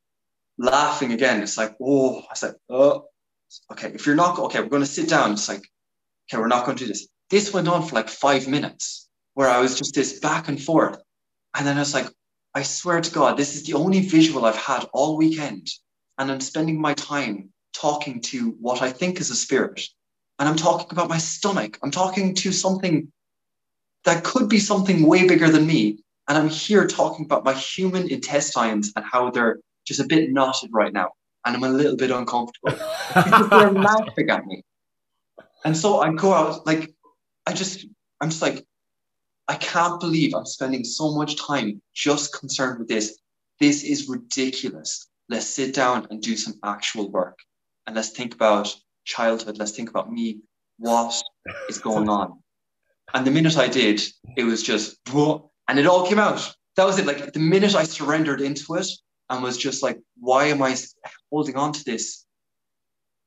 laughing again. It's like, oh, I was like, oh, okay. If you're not okay, we're going to sit down. It's like, okay, we're not going to do this. This went on for like five minutes, where I was just this back and forth, and then I was like, I swear to God, this is the only visual I've had all weekend, and I'm spending my time talking to what I think is a spirit, and I'm talking about my stomach. I'm talking to something that could be something way bigger than me. And I'm here talking about my human intestines and how they're just a bit knotted right now. And I'm a little bit uncomfortable because they're [laughs] laughing at me. And so I go out, like, I just, I'm just like, I can't believe I'm spending so much time just concerned with this. This is ridiculous. Let's sit down and do some actual work. And let's think about childhood. Let's think about me. What is going on? And the minute I did, it was just, and it all came out. That was it. Like the minute I surrendered into it and was just like, why am I holding on to this?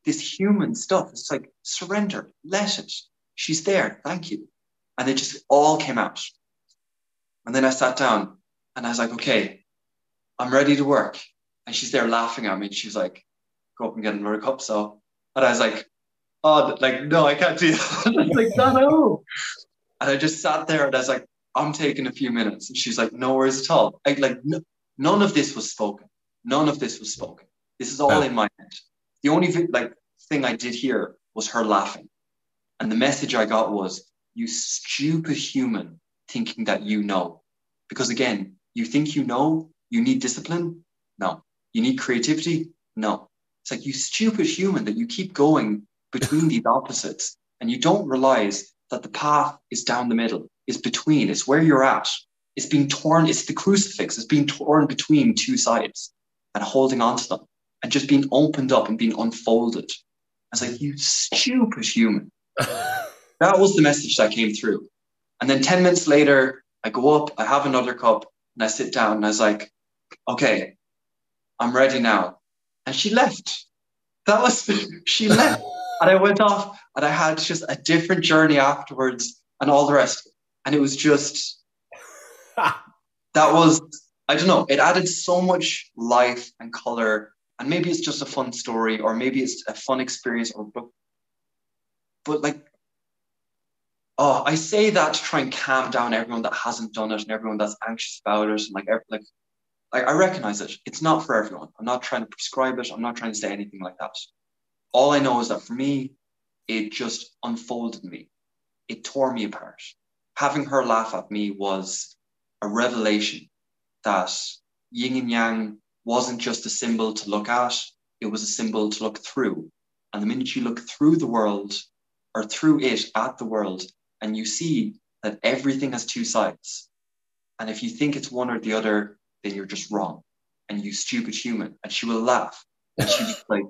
This human stuff. It's like, surrender, let it. She's there. Thank you. And it just all came out. And then I sat down and I was like, okay, I'm ready to work. And she's there laughing at me. She's like, go up and get another cup. So, and I was like, oh, like, no, I can't do that. [laughs] I was like, no, no. And I just sat there and I was like, I'm taking a few minutes. And she's like, no worries at all. I, like, no, none of this was spoken. None of this was spoken. This is all Yeah. in my head. The only vi- like thing I did hear was her laughing. And the message I got was, you stupid human thinking that you know. Because again, you think you know, you need discipline? No. You need creativity? No. It's like you stupid human that you keep going between [laughs] these opposites and you don't realize that the path is down the middle, is between, it's where you're at. It's being torn, it's the crucifix, it's being torn between two sides and holding on to them and just being opened up and being unfolded. I was like, you stupid human. [laughs] That was the message that came through. And then 10 minutes later, I go up, I have another cup, and I sit down and I was like, okay, I'm ready now. And she left. That was, [laughs] she left. And I went off and I had just a different journey afterwards and all the rest. And it was just, [laughs] that was, I don't know, it added so much life and color. And maybe it's just a fun story, or maybe it's a fun experience, or but, but like, oh, I say that to try and calm down everyone that hasn't done it and everyone that's anxious about it, and like, like, like I recognize it. It's not for everyone. I'm not trying to prescribe it. I'm not trying to say anything like that. All I know is that for me, it just unfolded me. It tore me apart. Having her laugh at me was a revelation that yin and yang wasn't just a symbol to look at, it was a symbol to look through. And the minute you look through the world or through it at the world, and you see that everything has two sides. And if you think it's one or the other, you're just wrong. And you stupid human. And she will laugh. And she's like,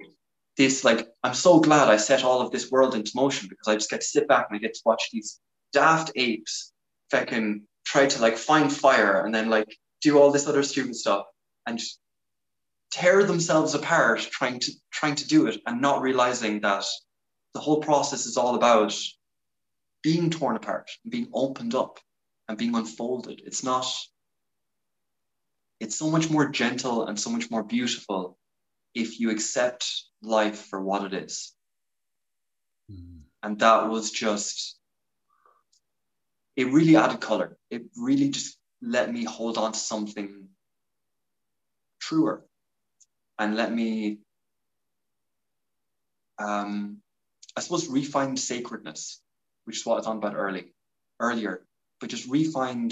this, like, I'm so glad I set all of this world into motion because I just get to sit back and I get to watch these daft apes fucking try to like find fire and then like do all this other stupid stuff and tear themselves apart trying to trying to do it and not realizing that the whole process is all about being torn apart and being opened up and being unfolded it's not it's so much more gentle and so much more beautiful if you accept life for what it is. And that was just it really added color. It really just let me hold on to something truer and let me um i suppose refine sacredness which is what i was on about early earlier but just refine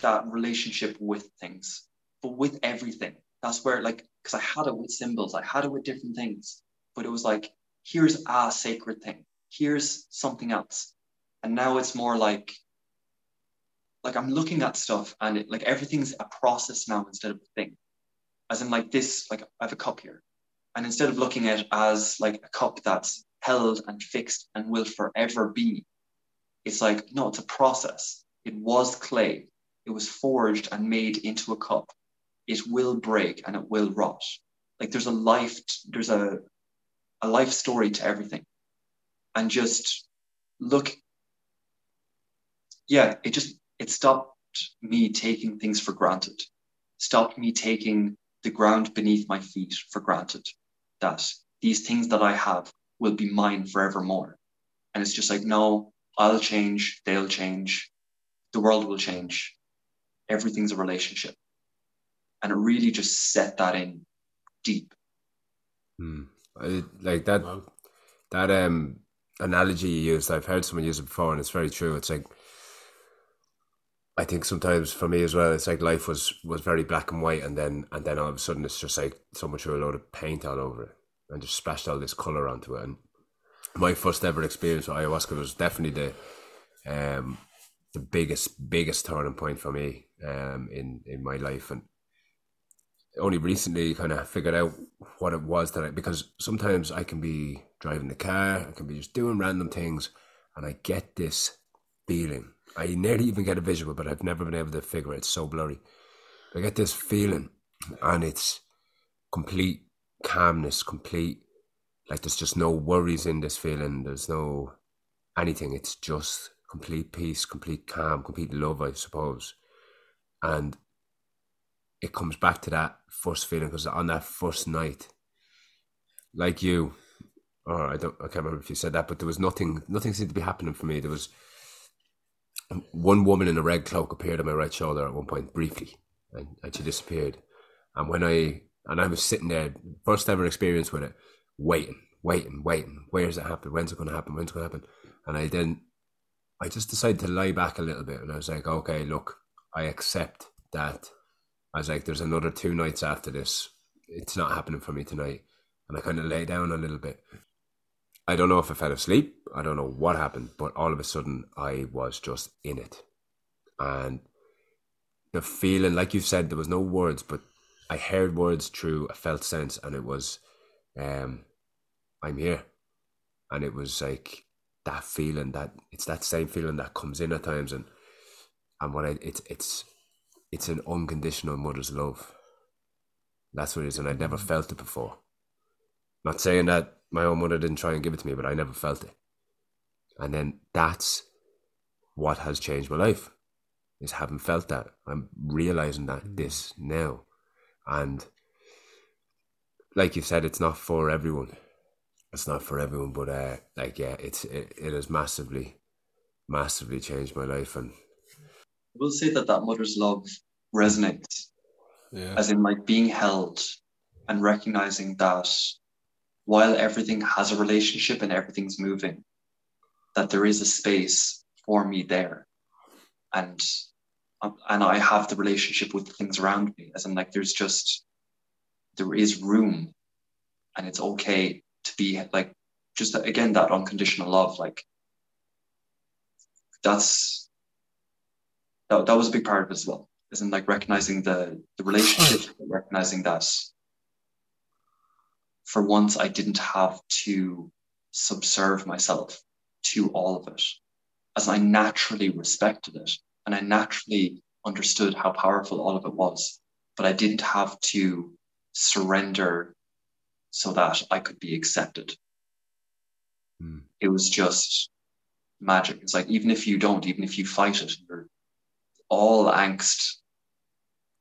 that relationship with things but with everything that's where like because i had it with symbols i had it with different things but it was like here's a sacred thing here's something else and now it's more like like i'm looking at stuff and it, like everything's a process now instead of a thing as in like this like i have a cup here and instead of looking at it as like a cup that's held and fixed and will forever be it's like, no, it's a process. It was clay. It was forged and made into a cup. It will break and it will rot. Like there's a life, there's a, a life story to everything. And just look, yeah, it just, it stopped me taking things for granted, stopped me taking the ground beneath my feet for granted, that these things that I have will be mine forevermore. And it's just like, no, I'll change, they'll change, the world will change. Everything's a relationship. And it really just set that in deep. Hmm. I, like that, that um analogy you used, I've heard someone use it before, and it's very true. It's like I think sometimes for me as well, it's like life was was very black and white, and then and then all of a sudden it's just like someone threw a load of paint all over it and just splashed all this color onto it. And my first ever experience with ayahuasca was definitely the um the biggest biggest turning point for me um in in my life, and only recently kind of figured out what it was that I because sometimes I can be driving the car, I can be just doing random things, and I get this feeling I nearly even get a visual, but I've never been able to figure it. It's so blurry. I get this feeling, and it's complete calmness, complete like there's just no worries in this feeling. There's no anything. It's just complete peace, complete calm, complete love, I suppose. And it comes back to that first feeling because on that first night, like you, or I don't, I can't remember if you said that, but there was nothing, nothing seemed to be happening for me. There was um, one woman in a red cloak appeared on my right shoulder at one point briefly, and, and she disappeared. And when I and I was sitting there, first ever experience with it, waiting, waiting, waiting. Where's it happen? When's it going to happen? When's it going to happen? And I then, I just decided to lie back a little bit, and I was like, okay, look, I accept that. I was like, there's another two nights after this. It's not happening for me tonight, and I kind of lay down a little bit, I don't know if I fell asleep. I don't know what happened, but all of a sudden I was just in it. And the feeling, like you said, there was no words, but I heard words through a felt sense, and it was, um, I'm here. And it was like that feeling that it's that same feeling that comes in at times, and and what I it's it's it's an unconditional mother's love. That's what it is, and I'd never felt it before. Not saying that my own mother didn't try and give it to me, but I never felt it. And then that's what has changed my life is having felt that. I'm realizing that mm. this now. And like you said, it's not for everyone. It's not for everyone, but uh, like yeah, it's it, it has massively, massively changed my life. And we'll say that that mother's love resonates, yeah. as in like being held and recognizing that while everything has a relationship and everything's moving, that there is a space for me there. And and I have the relationship with the things around me, as in like there's just there is room and it's okay to be like just again that unconditional love like that's that, that was a big part of it as well isn't like recognizing the the relationship recognizing that for once I didn't have to subserve myself to all of it, as I naturally respected it and I naturally understood how powerful all of it was, but I didn't have to surrender so that I could be accepted. Mm. It was just magic. It's like even if you don't, even if you fight it, you're all angst.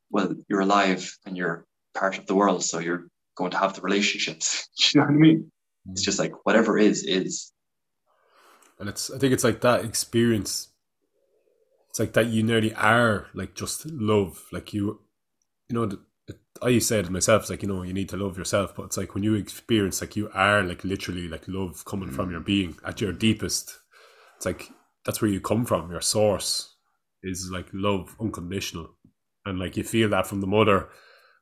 Well, you're alive and you're part of the world, so you're going to have the relationships. [laughs] you know what I mean? It's just like whatever is is. And it's I think it's like that experience. It's like that you nearly are like just love, like you, you know. I say it myself. It's like you know you need to love yourself, but it's like when you experience like you are like literally like love coming mm. from your being at your deepest. It's like that's where you come from. Your source is like love, unconditional, and like you feel that from the mother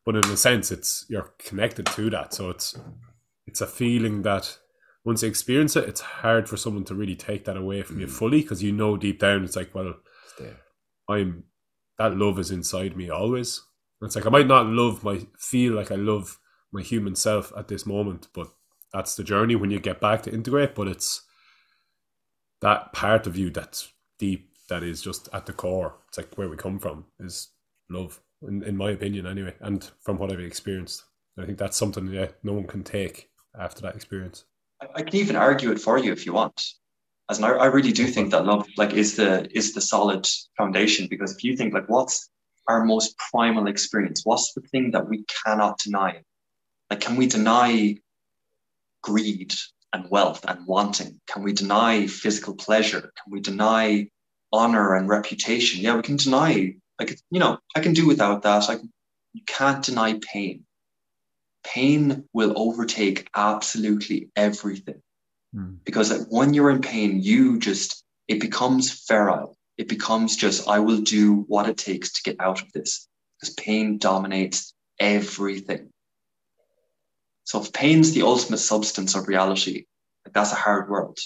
but in a sense it's you're connected to that. So it's it's a feeling that once you experience it it's hard for someone to really take that away from mm. you fully because you know deep down it's like well i'm that love is inside me always. It's like i might not love my feel like i love my human self at this moment but that's the journey when you get back to integrate but it's that part of you that's deep that is just at the core. It's like where we come from is love, in, in my opinion, anyway, and from what I've experienced. I think that's something that no one can take after that experience. I can even argue it for you if you want. As an, I really do think that love, like, is the is the solid foundation. Because if you think, like, what's our most primal experience? What's the thing that we cannot deny? Like, can we deny greed and wealth and wanting? Can we deny physical pleasure? Can we deny honor and reputation? Yeah, we can deny. Like, you know, I can do without that. I can, you can't deny pain. Pain will overtake absolutely everything. Mm. Because when you're in pain, you just, it becomes feral. It becomes just, I will do what it takes to get out of this. Because pain dominates everything. So if pain's the ultimate substance of reality, like that's a hard world.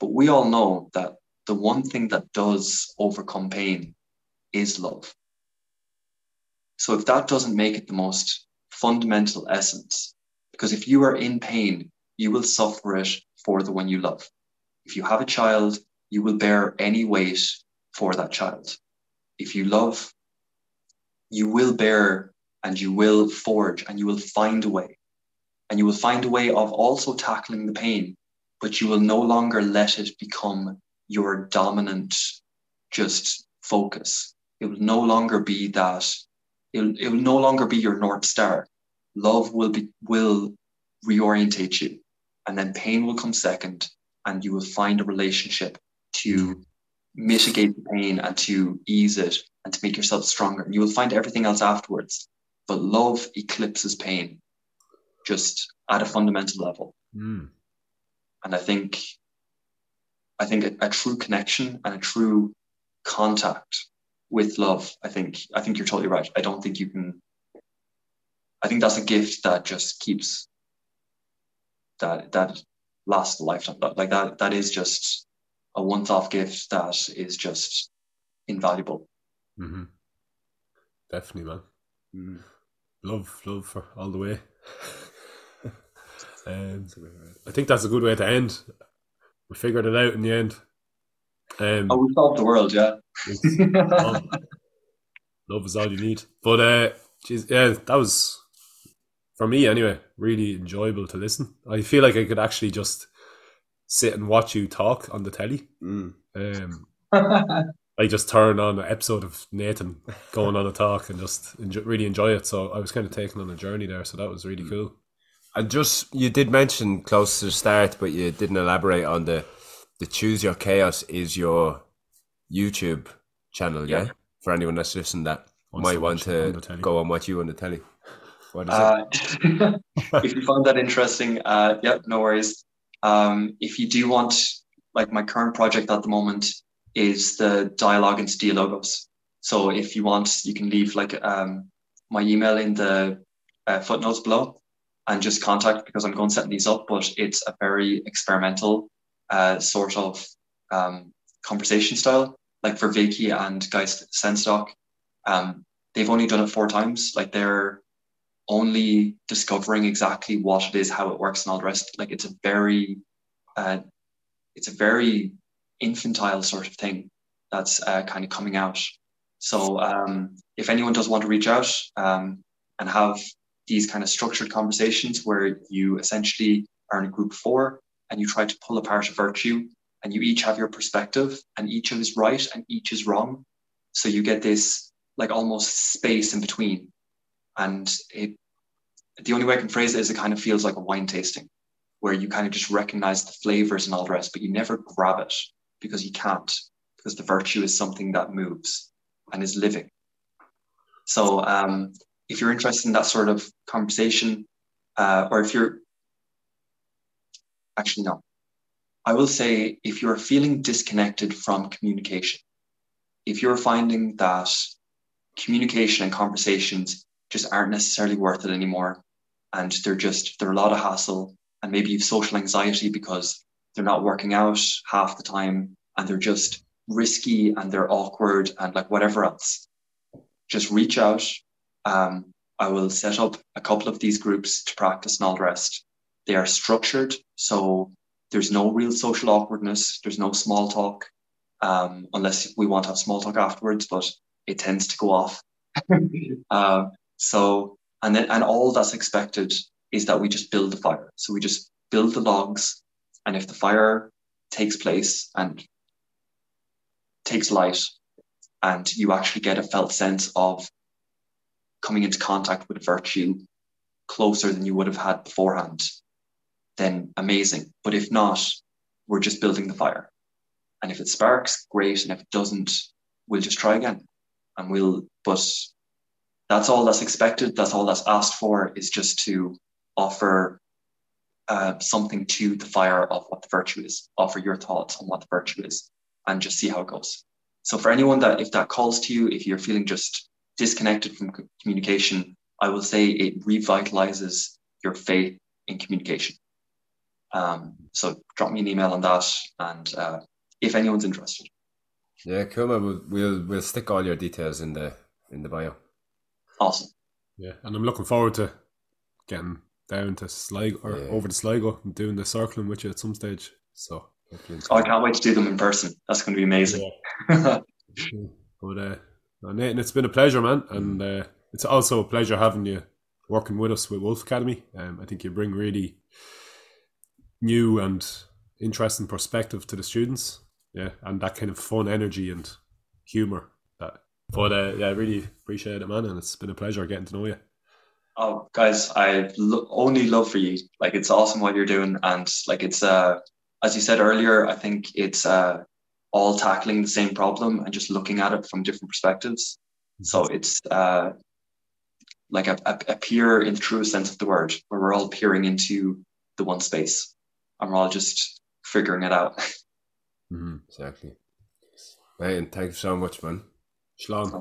But we all know that the one thing that does overcome pain is love. So if that doesn't make it the most fundamental essence, because if you are in pain, you will suffer it for the one you love. If you have a child, you will bear any weight for that child. If you love, you will bear and you will forge and you will find a way. And you will find a way of also tackling the pain, but you will no longer let it become your dominant just focus. It will no longer be that, it will, it will no longer be your North Star. Love will be will reorientate you. And then pain will come second, and you will find a relationship to mitigate the pain and to ease it and to make yourself stronger. And you will find everything else afterwards. But love eclipses pain just at a fundamental level. Mm. And I think I think a, a, true connection and a true contact with love, I think I think you're totally right. I don't think you can I think that's a gift that just keeps that that lasts a lifetime. Like that that is just a once-off gift that is just invaluable. Mm-hmm. Definitely, man. Mm. Love, love for all the way. [laughs] um, I think that's a good way to end. We figured it out in the end. Um, oh, we solved the world, yeah. [laughs] love is all you need. But uh, geez, yeah, that was for me anyway. Really enjoyable to listen. I feel like I could actually just sit and watch you talk on the telly. Mm. Um, [laughs] I just turn on an episode of Nathan going on a talk and just enjoy, really enjoy it. So I was kind of taken on a journey there. So that was really mm. cool. And just you did mention close to the start, but you didn't elaborate on the the choose your chaos is your YouTube channel, yeah. yeah? For anyone that's listening, that Wants might want to go and watch you on the telly. What is uh, it? [laughs] if you find that interesting, uh, yeah, no worries. Um, if you do want, like my current project at the moment is the dialogue into Dialogos. So if you want, you can leave like um, my email in the uh, footnotes below and just contact because I'm going setting these up, but it's a very experimental uh, sort of um, conversation style. Like Vervaeke and Guy Sengstock, um, they've only done it four times. Like they're only discovering exactly what it is, how it works, and all the rest. Like it's a very, uh, it's a very infantile sort of thing that's uh, kind of coming out. So um, if anyone does want to reach out um, and have these kind of structured conversations where you essentially are in a group four and you try to pull apart a virtue and you each have your perspective and each of is right and each is wrong. So you get this like almost space in between. And it the only way I can phrase it is it kind of feels like a wine tasting where you kind of just recognize the flavors and all the rest, but you never grab it because you can't, because the virtue is something that moves and is living. So um, if you're interested in that sort of conversation, uh, or if you're actually no, I will say if you're feeling disconnected from communication, if you're finding that communication and conversations just aren't necessarily worth it anymore, and they're just they're a lot of hassle, and maybe you've social anxiety because they're not working out half the time, and they're just risky and they're awkward and like whatever else, just reach out um, I will set up a couple of these groups to practice and all the rest. They are structured, so there's no real social awkwardness, there's no small talk. um, unless we want to have small talk afterwards, but it tends to go off. um, [laughs] so, and then, and all that's expected is that we just build the fire. So we just build the logs, and if the fire takes place and takes light, and you actually get a felt sense of coming into contact with virtue closer than you would have had beforehand, then amazing. But if not, we're just building the fire. And if it sparks, great. And if it doesn't, we'll just try again. And we'll, but that's all that's expected. That's all that's asked for is just to offer uh, something to the fire of what the virtue is, offer your thoughts on what the virtue is, and just see how it goes. So for anyone that, if that calls to you, if you're feeling just disconnected from communication, I will say it revitalizes your faith in communication. Um, so drop me an email on that, and uh, if anyone's interested. Yeah, cool. Man. We'll, we'll we'll stick all your details in the in the bio. Awesome. Yeah, and I'm looking forward to getting down to Sligo or Yeah. over to Sligo and doing the circling with you at some stage. So, Oh, I can't wait to do them in person. That's going to be amazing. [laughs] but uh, no, Nathan, it's been a pleasure, man, and uh, it's also a pleasure having you working with us with Wolf Academy. Um, I think you bring really new and interesting perspective to the students. Yeah, and that kind of fun energy and humor. That, but uh, yeah, I really appreciate it, man, and it's been a pleasure getting to know you. Oh, guys, I lo- only love for you. Like, it's awesome what you're doing, and like, it's uh, as you said earlier, I think it's uh, all tackling the same problem and just looking at it from different perspectives. So it's uh, like a, a, a peer in the truest sense of the word, where we're all peering into the one space, and we're all just figuring it out. [laughs] Mm-hmm. Exactly. Right, and thank you so much, man. Shalom.